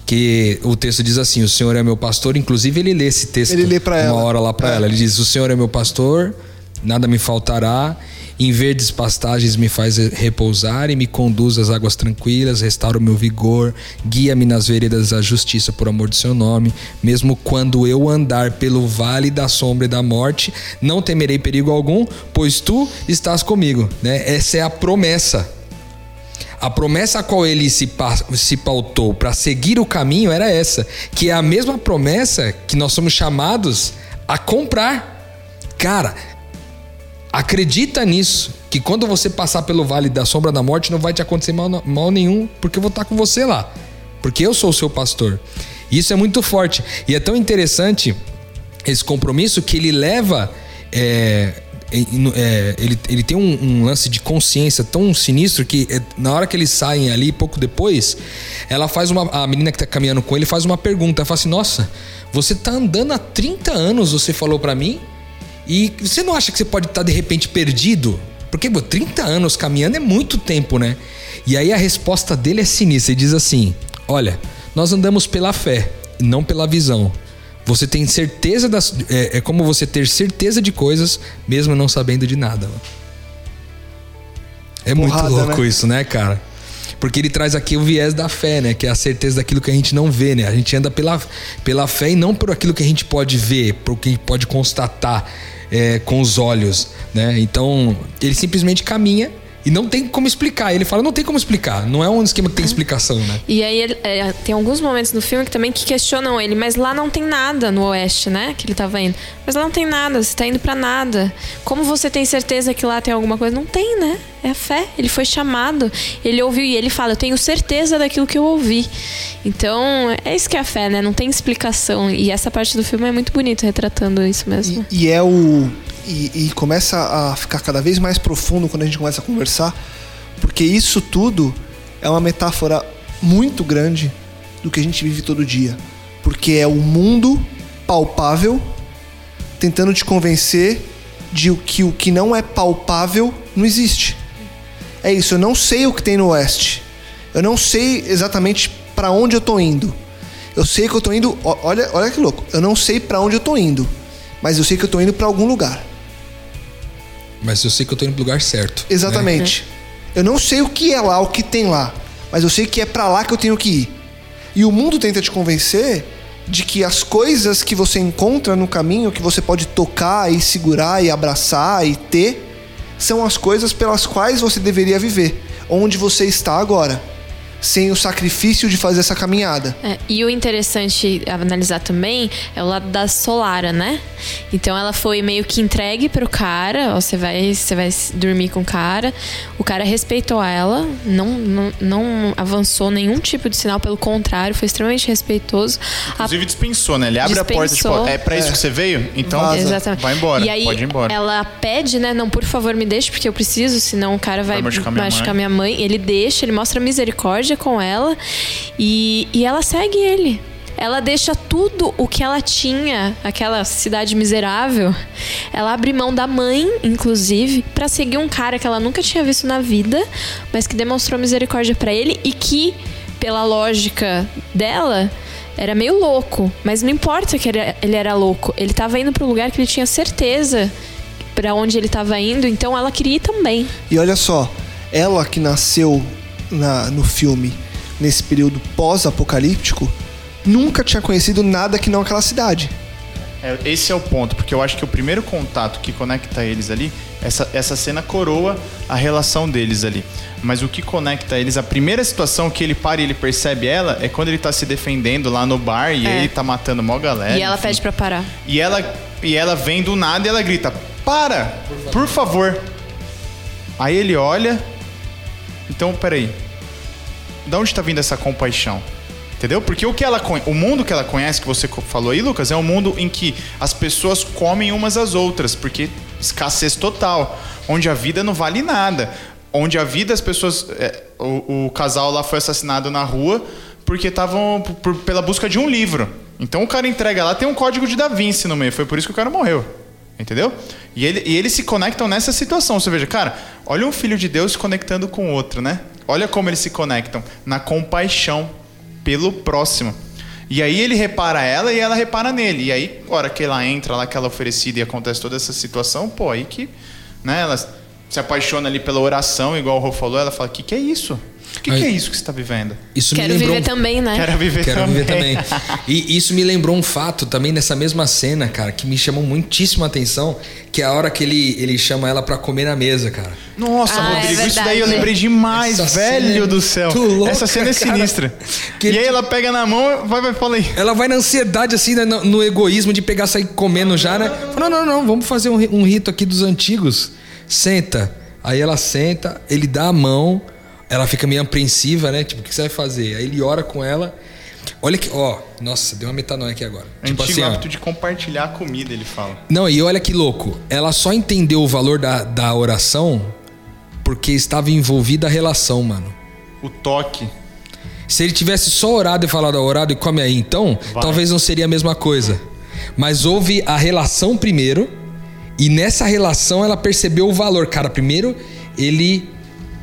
Que o texto diz assim: O Senhor é meu pastor. Inclusive, ele lê esse texto ele lê uma ela. hora lá para é. ela. Ele diz: O Senhor é meu pastor, nada me faltará. Em verdes pastagens me faz repousar e me conduz às águas tranquilas, restaura o meu vigor, guia-me nas veredas da justiça por amor do seu nome. Mesmo quando eu andar pelo vale da sombra e da morte, não temerei perigo algum, pois tu estás comigo. Né? Essa é a promessa. A promessa a qual ele se, se pautou para seguir o caminho era essa, que é a mesma promessa que nós somos chamados a comprar. Cara, Acredita nisso, que quando você passar pelo vale da sombra da morte não vai te acontecer mal, mal nenhum, porque eu vou estar com você lá. Porque eu sou o seu pastor. Isso é muito forte. E é tão interessante esse compromisso que ele leva. É, é, ele, ele tem um, um, lance de consciência tão sinistro que é, na hora que eles saem ali, pouco depois, ela faz uma. A menina que tá caminhando com ele faz uma pergunta. Ela fala assim: Nossa, você tá andando há 30 anos, você falou para mim, e você não acha que você pode estar de repente perdido? Porque pô, 30 anos caminhando é muito tempo, né? E aí a resposta dele é sinistra. Ele diz assim: Olha, nós andamos pela fé, não pela visão. Você tem certeza das. É, é como você ter certeza de coisas, mesmo não sabendo de nada. É Porrada, muito louco né? isso, né, cara? Porque ele traz aqui o viés da fé, né? Que é a certeza daquilo que a gente não vê, né? A gente anda pela, pela fé e não por aquilo que a gente pode ver, por que pode constatar é, com os olhos, né? Então ele simplesmente caminha E não tem como explicar. Ele fala, não tem como explicar. Não é um esquema que tem explicação, né? E aí ele- é, tem alguns momentos no filme que também que questionam ele, mas lá não tem nada no oeste, né? Que ele tava indo. Mas lá não tem nada, você tá indo pra nada. Como você tem certeza que lá tem alguma coisa? Não tem, né? É a fé. Ele foi chamado, ele ouviu e ele fala: Eu tenho certeza daquilo que eu ouvi. Então, é isso que é a fé, né? Não tem explicação. E essa parte do filme é muito bonita, retratando isso mesmo. E, e é o. E, e começa a ficar cada vez mais profundo quando a gente começa a conversar, porque isso tudo é uma metáfora muito grande do que a gente vive todo dia. Porque é o mundo palpável tentando te convencer de que o que não é palpável não existe. É isso, eu não sei o que tem no oeste. Eu não sei exatamente para onde eu tô indo. Eu sei que eu tô indo, olha, olha que louco. Eu não sei para onde eu tô indo, mas eu sei que eu tô indo para algum lugar. Mas eu sei que eu tô indo pro lugar certo. né? Exatamente. Eu não sei o que é lá, o que tem lá, mas eu sei que é pra lá que eu tenho que ir. E o mundo tenta te convencer de que as coisas que você encontra no caminho, que você pode tocar e segurar e abraçar e ter, são as coisas pelas quais você deveria viver, onde você está agora, sem o sacrifício de fazer essa caminhada. É, e o interessante a analisar também é o lado da Solara, né? Então ela foi meio que entregue pro cara, ó, você vai, você vai dormir com o cara. O cara respeitou ela, não, não, não avançou nenhum tipo de sinal, pelo contrário, foi extremamente respeitoso. A- Inclusive dispensou, né? Ele abre a porta, tipo, Dispensou. é pra isso que você veio? Então Vaza. Exatamente. vai embora, E aí pode ir embora. ela pede, né? Não, por favor, me deixe, porque eu preciso, senão o cara vai, Vai machucar machucar, minha minha, mãe. mãe. Ele deixa, ele mostra misericórdia com ela e, e ela segue ele. Ela deixa tudo o que ela tinha, aquela cidade miserável. Ela abre mão da mãe, inclusive, pra seguir um cara que ela nunca tinha visto na vida, mas que demonstrou misericórdia pra ele e que, pela lógica dela, era meio louco. Mas não importa que ele era louco. Ele tava indo pro lugar que ele tinha certeza pra onde ele tava indo, então ela queria ir também. E olha só, ela que nasceu na- no filme nesse período pós-apocalíptico, nunca tinha conhecido nada que não aquela cidade. É, esse é o ponto, porque eu acho que o primeiro contato que conecta eles ali, essa, essa cena coroa a relação deles ali. Mas o que conecta eles, a primeira situação que ele para e ele percebe ela é quando ele tá se defendendo lá no bar e É. ele tá matando mó galera. e ela enfim. pede pra parar. E ela, e ela vem do nada e ela grita: Para! Por favor. Aí ele olha. Então, peraí. Da onde tá vindo essa compaixão? Entendeu? Porque o que ela o mundo que ela conhece, que você falou aí, Lucas, é um mundo em que as pessoas comem umas às outras, porque escassez total, onde a vida não vale nada, onde a vida as pessoas, é, o, o casal lá foi assassinado na rua porque estavam pela busca de um livro. Então o cara entrega lá, tem um código de Da Vinci no meio, foi por isso que o cara morreu. Entendeu? E, ele- e eles se conectam nessa situação. Você veja, cara, olha um filho de Deus se conectando com outro, né? Olha como eles se conectam na compaixão pelo próximo. E aí ele repara ela e ela repara nele. E aí, hora que ela entra lá, que ela é oferecida e acontece toda essa situação, pô, aí que. Né, ela se apaixona ali pela oração, igual o Rô falou, ela fala: O que, que é isso? O que, Aí- que é isso que você está vivendo? Isso Quero me lembrou viver também, né? Quero viver Quero também. viver também. E isso me lembrou um fato também nessa mesma cena, cara, que me chamou muitíssimo a atenção, que é a hora que ele, ele chama ela pra comer na mesa, cara. Nossa, Ah, é Rodrigo, isso daí eu lembrei demais, Essa velho cena é do céu. louca, Essa cena é cara. sinistra. Que e aí tipo- ela pega na mão, vai, vai, fala aí. Ela vai na ansiedade, assim, né, no, no egoísmo de pegar, sair comendo já, né? Fala, Não, não, não, vamos fazer um, um rito aqui dos antigos. Senta. Aí ela senta, ele dá a mão, ela fica meio apreensiva, né? Tipo, o que você vai fazer? Aí ele ora com ela. Olha que, ó, nossa, deu uma metanoia aqui agora. Tipo Antigo assim, ó. hábito de compartilhar a comida, ele fala. Não, e olha que louco. Ela só entendeu o valor da, da oração porque estava envolvida a relação, mano. O toque. Se ele tivesse só orado e falado, "Ó, orado e come aí, então, Vai. talvez não seria a mesma coisa. Mas houve a relação primeiro, e nessa relação ela percebeu o valor. Cara, primeiro ele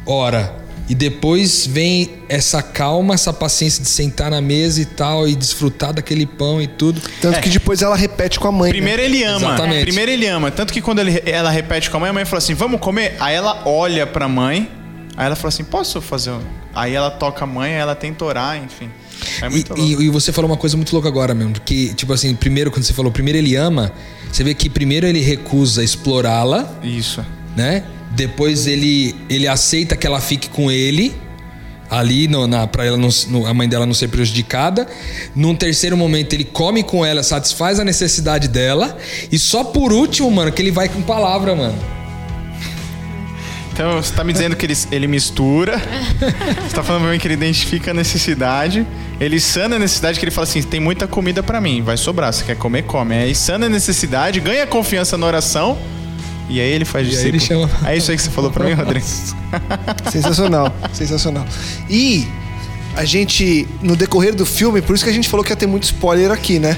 ora, e depois vem essa calma, essa paciência de sentar na mesa e tal, e desfrutar daquele pão e tudo. Tanto que depois ela repete com a mãe. né? Primeiro ele ama. Exatamente. Primeiro ele ama. Tanto que quando ele- ela repete com a mãe, a mãe fala assim: vamos comer? Aí ela olha pra mãe, aí ela fala assim: posso fazer? um-" Aí ela toca a mãe, aí ela tenta orar, enfim. É E, muito louco. e- e você falou uma coisa muito louca agora mesmo, que, tipo assim, primeiro, quando você falou, primeiro ele ama, você vê que primeiro ele recusa explorá-la, Isso. né? Depois ele, ele aceita que ela fique com ele ali no, na, pra ela não, no, a mãe dela não ser prejudicada. Num terceiro momento, ele come com ela, satisfaz a necessidade dela. E só por último, mano, que ele vai com palavra, mano. Então você tá me dizendo que ele, ele mistura. Você tá falando pra mim que ele identifica a necessidade. Ele sana a necessidade que ele fala assim: tem muita comida pra mim, vai sobrar. Você quer comer, come. Aí sana a necessidade, ganha confiança na oração. E aí ele faz E aí ele discípulo. chama- É isso aí que você falou pra mim, Rodrigo? Sensacional, sensacional. E a gente, no decorrer do filme, por isso que a gente falou que ia ter muito spoiler aqui, né?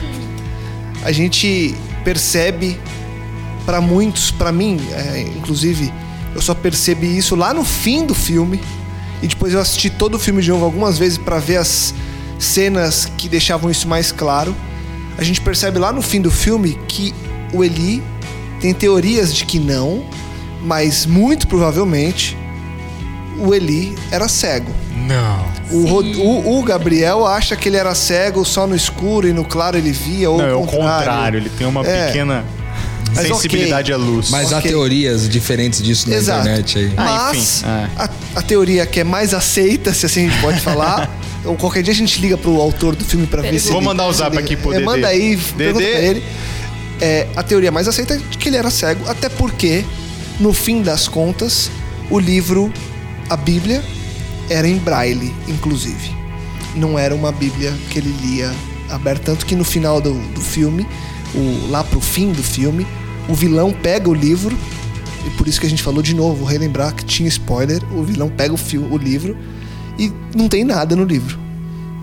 A gente percebe, pra muitos, pra mim, é, inclusive, eu só percebi isso lá no fim do filme. E depois eu assisti todo o filme de novo algumas vezes pra ver as cenas que deixavam isso mais claro. A gente percebe lá no fim do filme que o Eli tem teorias de que não, mas muito provavelmente o Eli era cego. Não. O, Rod- o- o Gabriel acha que ele era cego só no escuro e no claro ele via, ou Não, é o contrário. Ele tem uma É. pequena Mas sensibilidade ok. à luz. Mas há Ok. teorias diferentes disso na Exato. internet aí. Ah, Mas enfim, é. a, a teoria que é mais aceita, se assim a gente pode falar, ou qualquer dia a gente liga pro autor do filme pra ver se Vou ele- mandar o zap ele- aqui pro é, Dedê. Manda aí, pergunta Dedê. pra ele. É, a teoria mais aceita é que ele era cego, até porque, no fim das contas, o livro, a Bíblia, era em braille, inclusive. Não era uma Bíblia que ele lia aberta. Tanto que no final do, do filme, o, lá pro fim do filme, o vilão pega o livro, e por isso que a gente falou de novo, vou relembrar que tinha spoiler, o vilão pega o, fio, o livro e não tem nada no livro.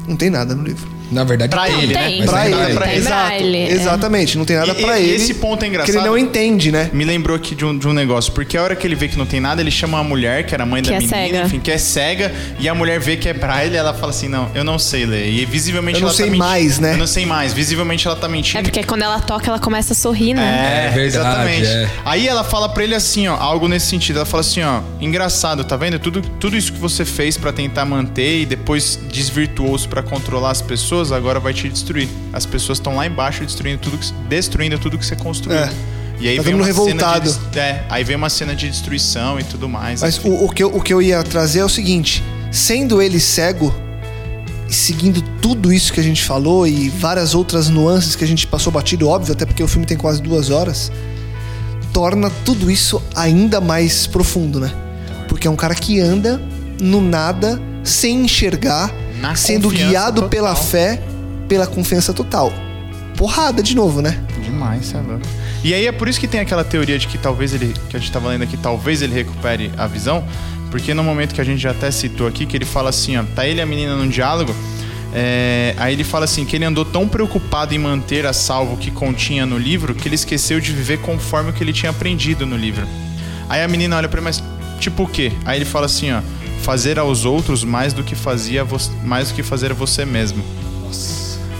Não tem nada no livro. Na verdade, Pra tem, ele, né? né? Mas Pra não é ele, pra ele. Exato, Braille, é. exatamente, não tem nada E- pra e ele. esse ponto é Que ele engraçado. não entende, né? Me lembrou aqui de um, de um negócio, porque a hora que ele vê que não tem nada, ele chama a mulher, que era a mãe da Que é menina, cega. enfim, que é cega, e a mulher vê que é braille ela fala assim: Não, eu não sei ler. E visivelmente Eu não ela sei tá mentindo. mais, né? Eu não sei mais. Visivelmente ela tá mentindo. É porque quando ela toca, ela começa a sorrir, né? É verdade, exatamente. é. Aí ela fala pra ele assim, ó, algo nesse sentido. Ela fala assim, ó, engraçado, tá vendo? Tudo, tudo isso que você fez pra tentar manter e depois desvirtuou-se pra controlar as pessoas, agora vai te destruir. As pessoas estão lá embaixo destruindo tudo que, destruindo tudo que você construiu. É. E aí Tá vem uma mundo cena de, revoltado. é, aí vem uma cena de destruição e tudo mais. Mas o, o que eu, o que eu ia trazer é o seguinte: sendo ele cego, e seguindo tudo isso que a gente falou e várias outras nuances que a gente passou batido, óbvio, até porque o filme tem quase duas horas, torna tudo isso ainda mais profundo, né? Porque é um cara que anda no nada, sem enxergar, Na sendo guiado total. pela fé, pela confiança total. Porrada de novo, né? Demais, você é louco. E aí é por isso que tem aquela teoria de que talvez ele, que a gente tava lendo aqui, talvez ele recupere a visão, porque no momento que a gente já até citou aqui, que ele fala assim, ó, tá ele e a menina num diálogo, é, aí ele fala assim, que ele andou tão preocupado em manter a salvo o que continha no livro, que ele esqueceu de viver conforme o que ele tinha aprendido no livro. Aí a menina olha pra ele, mas tipo o quê? Aí ele fala assim, ó, fazer aos outros mais do que fazia mais do que fazer a você mesmo.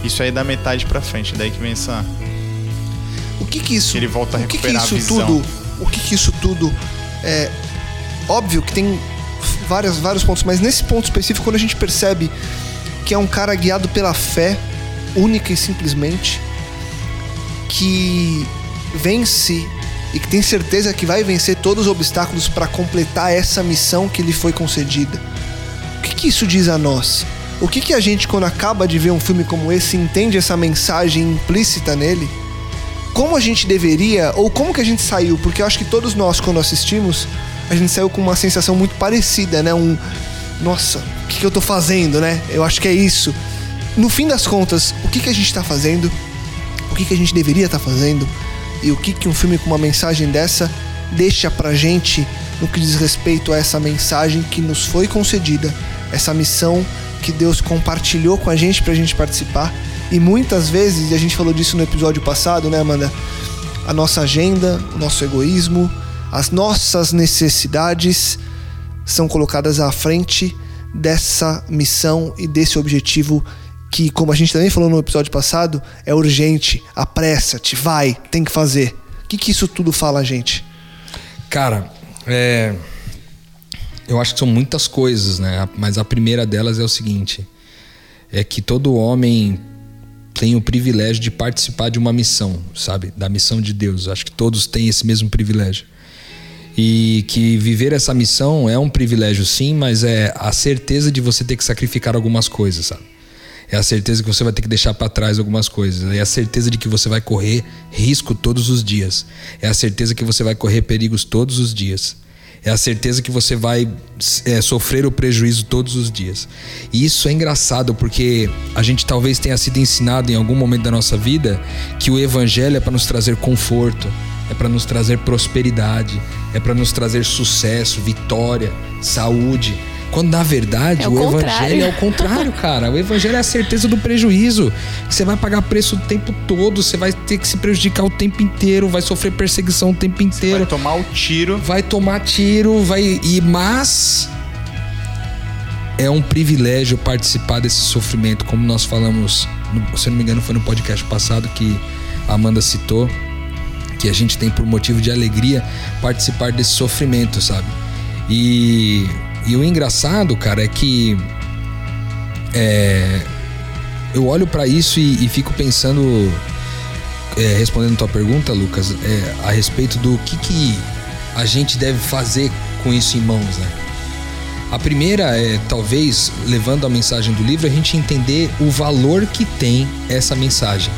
Isso aí da metade pra frente, daí que vem essa O que que isso... Ele volta a o que que recuperar a isso visão. tudo... O que que isso tudo... É... Óbvio que tem várias, vários pontos, mas nesse ponto específico, quando a gente percebe que é um cara guiado pela fé, única e simplesmente, que vence e que tem certeza que vai vencer todos os obstáculos para completar essa missão que lhe foi concedida. O que, que isso diz a nós? O que, que a gente, quando acaba de ver um filme como esse, entende essa mensagem implícita nele? Como a gente deveria, ou como que a gente saiu? Porque eu acho que todos nós, quando assistimos, a gente saiu com uma sensação muito parecida, né? Um. Nossa, o que, que eu tô fazendo, né? Eu acho que é isso. No fim das contas, o que, que a gente tá fazendo? O que, que a gente deveria estar fazendo? E o que, que um filme com uma mensagem dessa deixa pra gente no que diz respeito a essa mensagem que nos foi concedida, essa missão que Deus compartilhou com a gente pra gente participar. E muitas vezes, e a gente falou disso no episódio passado, né, Amanda? A nossa agenda, o nosso egoísmo, as nossas necessidades são colocadas à frente dessa missão e desse objetivo que, como a gente também falou no episódio passado, é urgente, apressa-te, vai, tem que fazer. O que, que isso tudo fala a gente? Cara, é. Eu acho que são muitas coisas, né? Mas a primeira delas é o seguinte: é que todo homem tem o privilégio de participar de uma missão, sabe? Da missão de Deus. Acho que todos têm esse mesmo privilégio. E que viver essa missão é um privilégio, sim, mas é a certeza de você ter que sacrificar algumas coisas, sabe? É a certeza que você vai ter que deixar para trás algumas coisas. É a certeza de que você vai correr risco todos os dias. É a certeza que você vai correr perigos todos os dias. É a certeza que você vai é, sofrer o prejuízo todos os dias. E isso é engraçado porque a gente talvez tenha sido ensinado em algum momento da nossa vida que o evangelho é para nos trazer conforto, é para nos trazer prosperidade, é para nos trazer sucesso, vitória, saúde. Quando na verdade É o o, evangelho é o contrário, cara. O evangelho é a certeza do prejuízo. Que você vai pagar preço o tempo todo, você vai ter que se prejudicar o tempo inteiro, vai sofrer perseguição o tempo inteiro Vai tomar o tiro. vai tomar tiro, vai e mas é um privilégio participar desse sofrimento, como nós falamos, se eu não me engano, foi no podcast passado que a Amanda citou, que a gente tem por motivo de alegria participar desse sofrimento, sabe? E, e o engraçado, cara, é que é, eu olho pra isso e, e fico pensando, é, respondendo tua pergunta, Lucas, é, a respeito do que, que a gente deve fazer com isso em mãos, né? A primeira é, talvez, levando a mensagem do livro, a gente entender o valor que tem essa mensagem.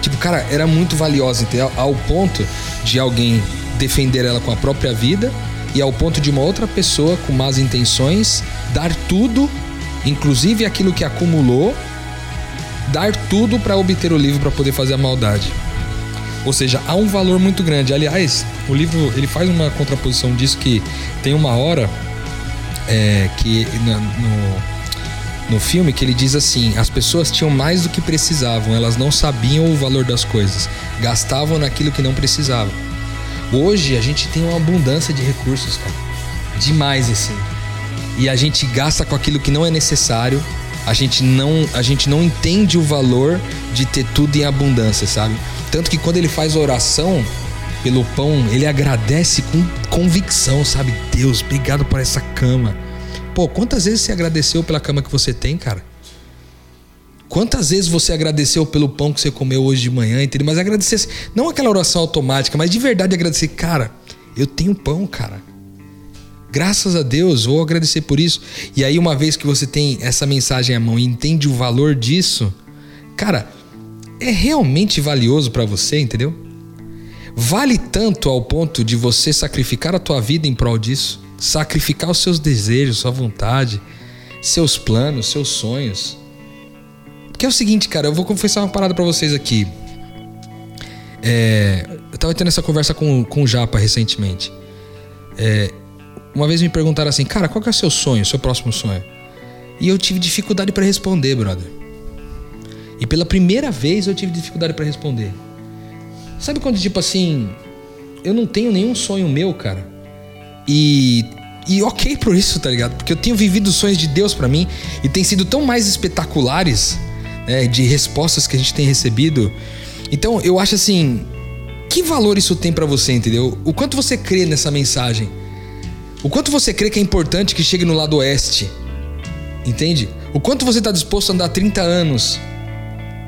Tipo, cara, era muito valiosa? Ao ponto de alguém defender ela com a própria vida e ao ponto de uma outra pessoa com más intenções dar tudo, inclusive aquilo que acumulou, dar tudo para obter o livro para poder fazer a maldade. Ou seja, há um valor muito grande. Aliás, o livro ele faz uma contraposição disso que tem uma hora é, que no, no filme que ele diz assim: as pessoas tinham mais do que precisavam, elas não sabiam o valor das coisas, gastavam naquilo que não precisavam. Hoje a gente tem uma abundância de recursos, cara, demais assim, e a gente gasta com aquilo que não é necessário. A gente não, a gente não entende o valor de ter tudo em abundância, sabe? Tanto que quando ele faz oração pelo pão, ele agradece com convicção, sabe? Deus, obrigado por essa cama. Pô, quantas vezes você agradeceu pela cama que você tem, cara? Quantas vezes você agradeceu pelo pão que você comeu hoje de manhã, entendeu? Mas agradecer, não aquela oração automática, mas de verdade agradecer, cara, eu tenho pão, cara. Graças a Deus, vou agradecer por isso. E aí, uma vez que você tem essa mensagem à mão e entende o valor disso, cara, é realmente valioso pra você, entendeu? Vale tanto ao ponto de você sacrificar a tua vida em prol disso, sacrificar os seus desejos, sua vontade, seus planos, seus sonhos. Porque é o seguinte, cara, eu vou confessar uma parada pra vocês aqui. É, eu tava tendo essa conversa com, com o Japa recentemente. É, uma vez me perguntaram assim, cara, qual que é o seu sonho, seu próximo sonho? E eu tive dificuldade pra responder, brother. E pela primeira vez eu tive dificuldade pra responder. Sabe quando, tipo assim, eu não tenho nenhum sonho meu, cara? E. E ok por isso, tá ligado? Porque eu tenho vivido os sonhos de Deus pra mim e tem sido tão mais espetaculares, né? De respostas que a gente tem recebido. Então eu acho assim. Que valor isso tem pra você, entendeu? O quanto você crê nessa mensagem? O quanto você crê que é importante que chegue no lado oeste? Entende? O quanto você tá disposto a andar 30 anos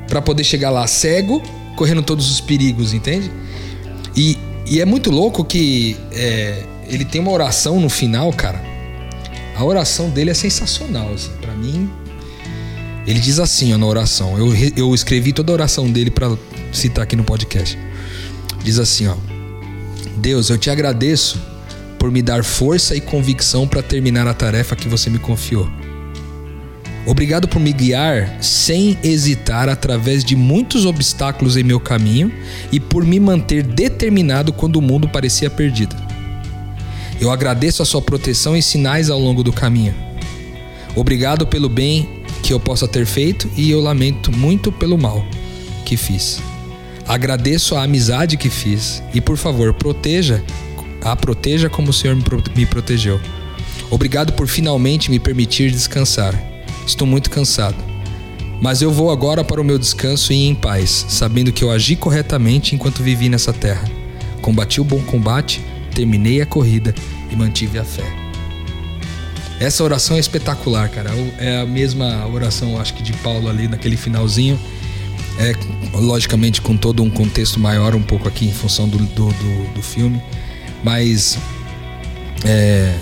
Pra poder chegar lá cego, correndo todos os perigos, entende? E, e é muito louco que é, ele tem uma oração no final, cara. A oração dele é sensacional, assim, para mim. Ele diz assim, ó, na oração. Eu, eu escrevi toda a oração dele pra citar aqui no podcast. Diz assim, ó: Deus, eu te agradeço por me dar força e convicção para terminar a tarefa que você me confiou. Obrigado por me guiar sem hesitar através de muitos obstáculos em meu caminho e por me manter determinado quando o mundo parecia perdido. Eu agradeço a sua proteção e sinais ao longo do caminho. Obrigado pelo bem que eu possa ter feito e eu lamento muito pelo mal que fiz. Agradeço a amizade que fiz e por favor, proteja a proteja como o Senhor me pro- me protegeu. Obrigado por finalmente me permitir descansar. Estou muito cansado. Mas eu vou agora para o meu descanso e em paz, sabendo que eu agi corretamente enquanto vivi nessa terra. Combati o bom combate, terminei a corrida e mantive a fé. Essa oração é espetacular, cara. É a mesma oração, acho que de Paulo ali naquele finalzinho. É, logicamente, com todo um contexto maior, um pouco aqui em função do, do, do, do filme. Mas é,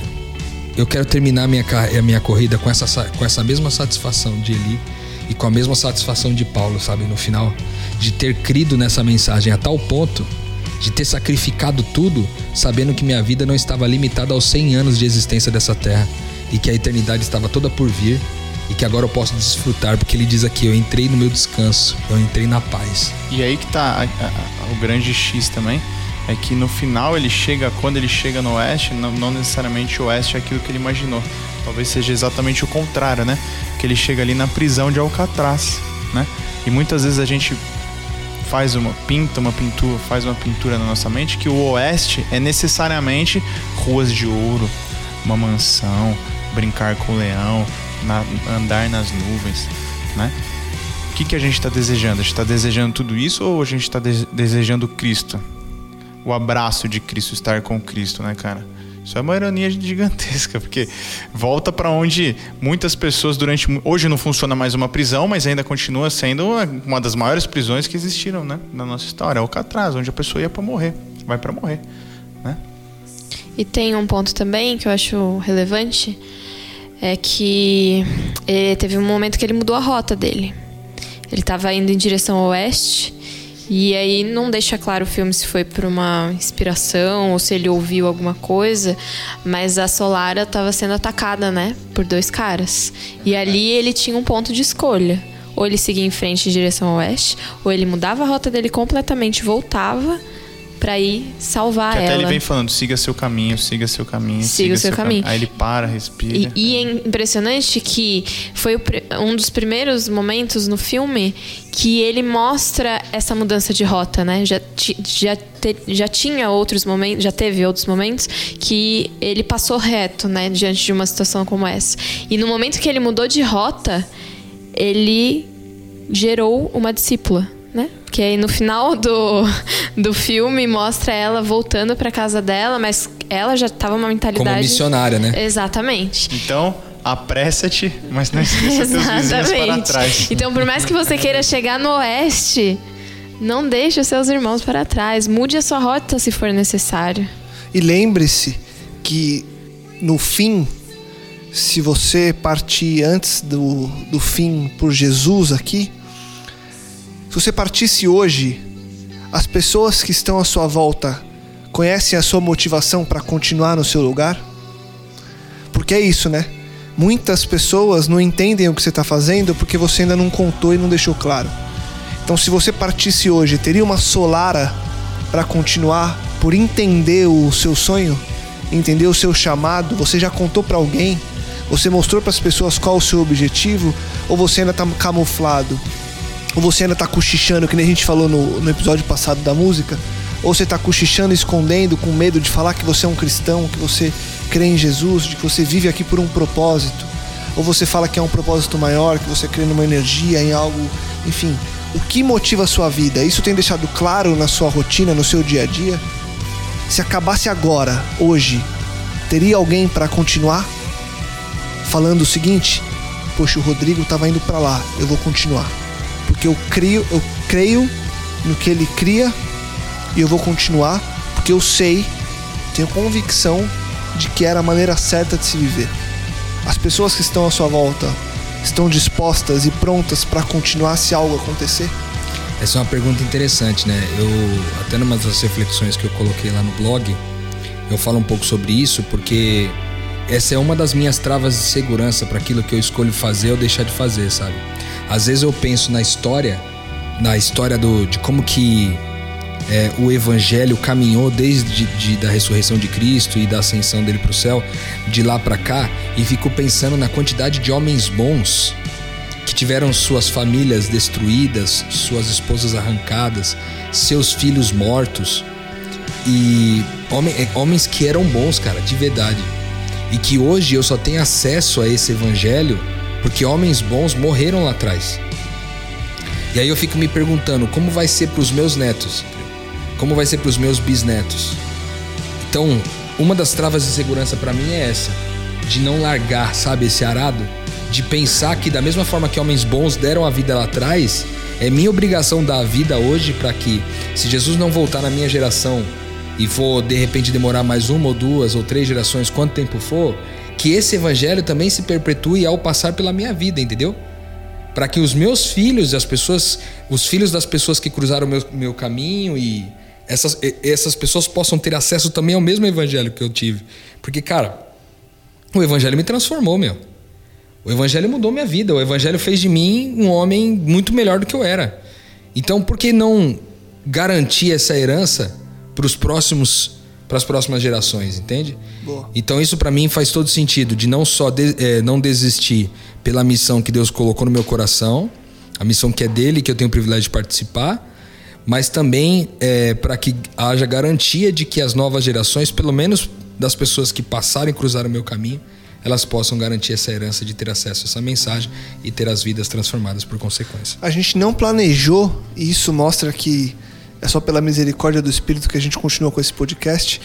eu quero terminar a minha, a minha corrida com essa, sa- com essa mesma satisfação de Eli e com a mesma satisfação de Paulo, sabe, no final, de ter crido nessa mensagem a tal ponto de ter sacrificado tudo, sabendo que minha vida não estava limitada aos 100 anos de existência dessa terra e que a eternidade estava toda por vir e que agora eu posso desfrutar, porque ele diz aqui: eu entrei no meu descanso, eu entrei na paz. E aí que tá a- a- o grande X também. É que no final ele chega, quando ele chega no oeste, não, não necessariamente o oeste é aquilo que ele imaginou. Talvez seja exatamente o contrário, né? Que ele chega ali na prisão de Alcatraz, né? E muitas vezes a gente faz uma pinta uma pintura, faz uma pintura na nossa mente que o oeste é necessariamente ruas de ouro, uma mansão, brincar com o leão, na- andar nas nuvens, né? O que, que a gente está desejando? A gente está desejando tudo isso ou a gente está desejando Cristo? O abraço de Cristo, estar com Cristo, né, cara? Isso é uma ironia gigantesca, porque volta para onde muitas pessoas durante. Hoje não funciona mais uma prisão, mas ainda continua sendo uma- das maiores prisões que existiram, né? Na nossa história. É o Alcatraz, onde a pessoa ia para morrer. Vai para morrer? E tem um ponto também que eu acho relevante, é que eh, teve um momento que ele mudou a rota dele. Ele estava indo em direção ao oeste e aí não deixa claro o filme se foi por uma inspiração ou se ele ouviu alguma coisa, mas a Solara estava sendo atacada, né, por dois caras. E ali ele tinha um ponto de escolha. Ou ele seguia em frente em direção ao oeste, ou ele mudava a rota dele completamente, voltava pra ir salvar Que até ela. ele vem falando: siga seu caminho, siga seu caminho, Siga o seu caminho. Aí ele para, respira. E, e é impressionante que foi um dos primeiros momentos no filme que ele mostra essa mudança de rota, né? Já, já, te- já tinha outros momentos, já teve outros momentos que ele passou reto, né? Diante de uma situação como essa. E no momento que ele mudou de rota, ele gerou uma discípula, né? Que aí no final do, do filme mostra ela voltando pra casa dela, mas ela já tava uma mentalidade Como missionária, né? Exatamente. Então, apressa-te, mas não esqueça teus vizinhos para trás. Então, por mais que você queira chegar no oeste, não deixe os seus irmãos para trás. Mude a sua rota se for necessário. E lembre-se que no fim, se você partir antes do, do fim por Jesus aqui, se você partisse hoje, as pessoas que estão à sua volta conhecem a sua motivação para continuar no seu lugar? Porque é isso, né? Muitas pessoas não entendem o que você está fazendo porque você ainda não contou e não deixou claro. Então, se você partisse hoje, teria uma solara para continuar por entender o seu sonho, entender o seu chamado? Você já contou para alguém? Você mostrou para as pessoas qual o seu objetivo? Ou você ainda está camuflado? Ou você ainda tá cochichando, que nem a gente falou no, no episódio passado da música? Ou você tá cochichando, escondendo, com medo de falar que você é um cristão, que você crê em Jesus, de que você vive aqui por um propósito? Ou você fala que é um propósito maior, que você crê numa energia, em algo. Enfim, o que motiva a sua vida? Isso tem deixado claro na sua rotina, no seu dia a dia? Se acabasse agora, hoje, teria alguém para continuar? Falando o seguinte: Poxa, o Rodrigo tava indo para lá, eu vou continuar porque eu creio, eu creio no que ele cria e eu vou continuar porque eu sei, tenho convicção de que era a maneira certa de se viver. As pessoas que estão à sua volta estão dispostas e prontas para continuar se algo acontecer? Essa é uma pergunta interessante, né? Eu até numa das reflexões que eu coloquei lá no blog, eu falo um pouco sobre isso porque essa é uma das minhas travas de segurança para aquilo que eu escolho fazer ou deixar de fazer, sabe? Às vezes eu penso na história, na história do, de como que é, o evangelho caminhou desde de, da ressurreição de Cristo e da ascensão dele para o céu, de lá para cá, e fico pensando na quantidade de homens bons que tiveram suas famílias destruídas, suas esposas arrancadas, seus filhos mortos e é, homens que eram bons, cara, de verdade. E que hoje eu só tenho acesso a esse evangelho porque homens bons morreram lá atrás. E aí eu fico me perguntando como vai ser para os meus netos, como vai ser para os meus bisnetos. Então, uma das travas de segurança para mim é essa, de não largar, sabe, esse arado, de pensar que da mesma forma que homens bons deram a vida lá atrás, é minha obrigação dar a vida hoje para que, se Jesus não voltar na minha geração e for de repente demorar mais uma ou duas ou três gerações, quanto tempo for, que esse evangelho também se perpetue ao passar pela minha vida, entendeu? Para que os meus filhos, as pessoas, os filhos das pessoas que cruzaram o meu, meu caminho e essas, essas pessoas possam ter acesso também ao mesmo evangelho que eu tive. Porque, cara, o evangelho me transformou, meu. O evangelho mudou minha vida. O evangelho fez de mim um homem muito melhor do que eu era. Então, por que não garantir essa herança para os próximos para as próximas gerações, entende? Boa. Então isso para mim faz todo sentido de não só de, é, não desistir pela missão que Deus colocou no meu coração, a missão que é dele que eu tenho o privilégio de participar, mas também é, para que haja garantia de que as novas gerações, pelo menos das pessoas que passaram e cruzaram o meu caminho, elas possam garantir essa herança de ter acesso a essa mensagem e ter as vidas transformadas por consequência. A gente não planejou, e isso mostra que é só pela misericórdia do Espírito que a gente continua com esse podcast,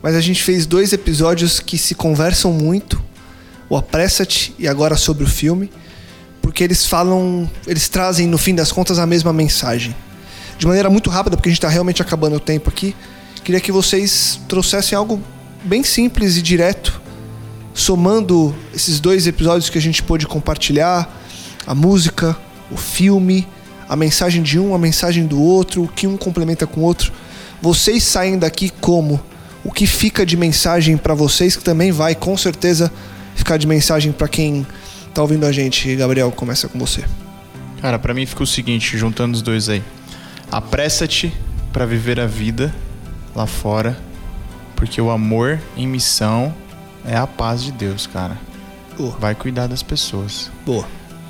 mas a gente fez dois episódios que se conversam muito, o Apressa-te e agora sobre o filme, porque eles falam, eles trazem no fim das contas a mesma mensagem. De maneira muito rápida, porque a gente está realmente acabando o tempo aqui, queria que vocês trouxessem algo bem simples e direto somando esses dois episódios que a gente pôde compartilhar, a música, o filme, a mensagem de um, a mensagem do outro, o que um complementa com o outro, vocês saem daqui como? O que fica de mensagem para vocês, que também vai com certeza ficar de mensagem para quem tá ouvindo a gente. Gabriel, começa com você. Cara, para mim fica o seguinte, juntando os dois aí. Apressa-te para viver a vida lá fora, porque o amor em missão é a paz de Deus, cara. Boa. Vai cuidar das pessoas. Boa.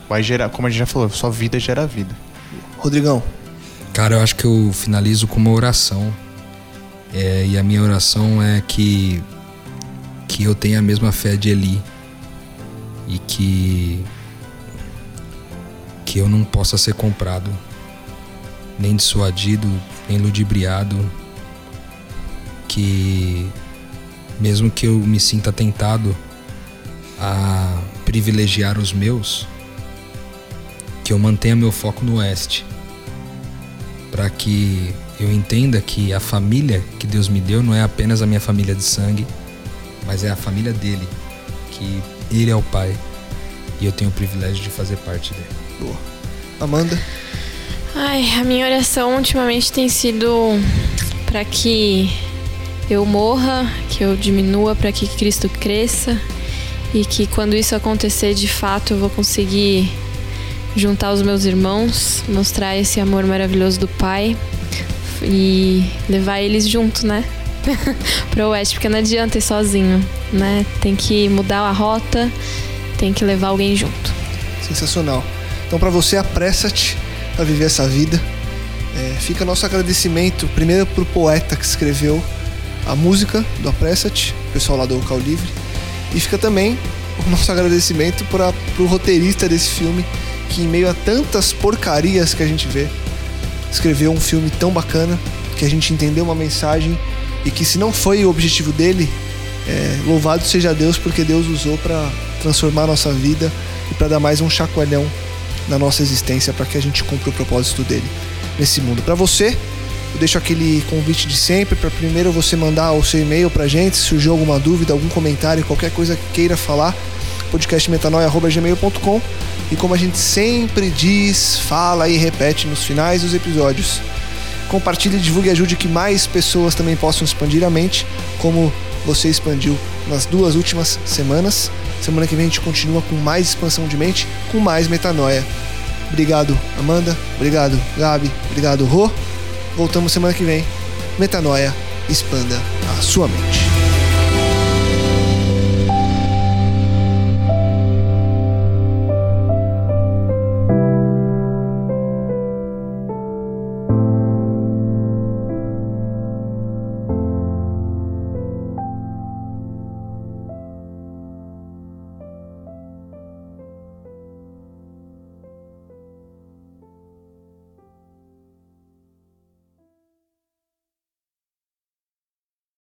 Vai gerar, como a gente já falou, sua vida gera vida. Rodrigão. Cara, eu acho que eu finalizo com uma oração. É, e a minha oração é que que eu tenha a mesma fé de Eli e que que eu não possa ser comprado, nem dissuadido, nem ludibriado, que mesmo que eu me sinta tentado a privilegiar os meus, que eu mantenha meu foco no oeste, para que eu entenda que a família que Deus me deu não é apenas a minha família de sangue, mas é a família dele, que ele é o pai e eu tenho o privilégio de fazer parte dele. Boa. Amanda? Ai, a minha oração ultimamente tem sido para que eu morra, que eu diminua para que Cristo cresça e que quando isso acontecer de fato eu vou conseguir juntar os meus irmãos, mostrar esse amor maravilhoso do Pai e levar eles junto, né? para o oeste, porque não adianta ir sozinho, né? Tem que mudar a rota, tem que levar alguém junto. Sensacional. Então, para você, apressa-te a viver essa vida. É, fica nosso agradecimento, primeiro para o poeta que escreveu a música do Apressa-te, pessoal lá do Local Livre. E fica também o nosso agradecimento para o roteirista desse filme, que em meio a tantas porcarias que a gente vê, escreveu um filme tão bacana, que a gente entendeu uma mensagem e que se não foi o objetivo dele, é, louvado seja Deus porque Deus usou para transformar a nossa vida e para dar mais um chacoalhão na nossa existência para que a gente cumpra o propósito dele nesse mundo. Para você, eu deixo aquele convite de sempre para primeiro você mandar o seu e-mail para gente, se surgiu alguma dúvida, algum comentário, qualquer coisa que queira falar, podcastmetanoia.gmail.com e como a gente sempre diz, fala e repete nos finais dos episódios, compartilhe, divulgue e ajude que mais pessoas também possam expandir a mente, como você expandiu nas duas últimas semanas. Semana que vem a gente continua com mais expansão de mente, com mais metanoia. Obrigado, Amanda. Obrigado, Gabi. Obrigado, Rô. Voltamos semana que vem. Metanoia, expanda a sua mente.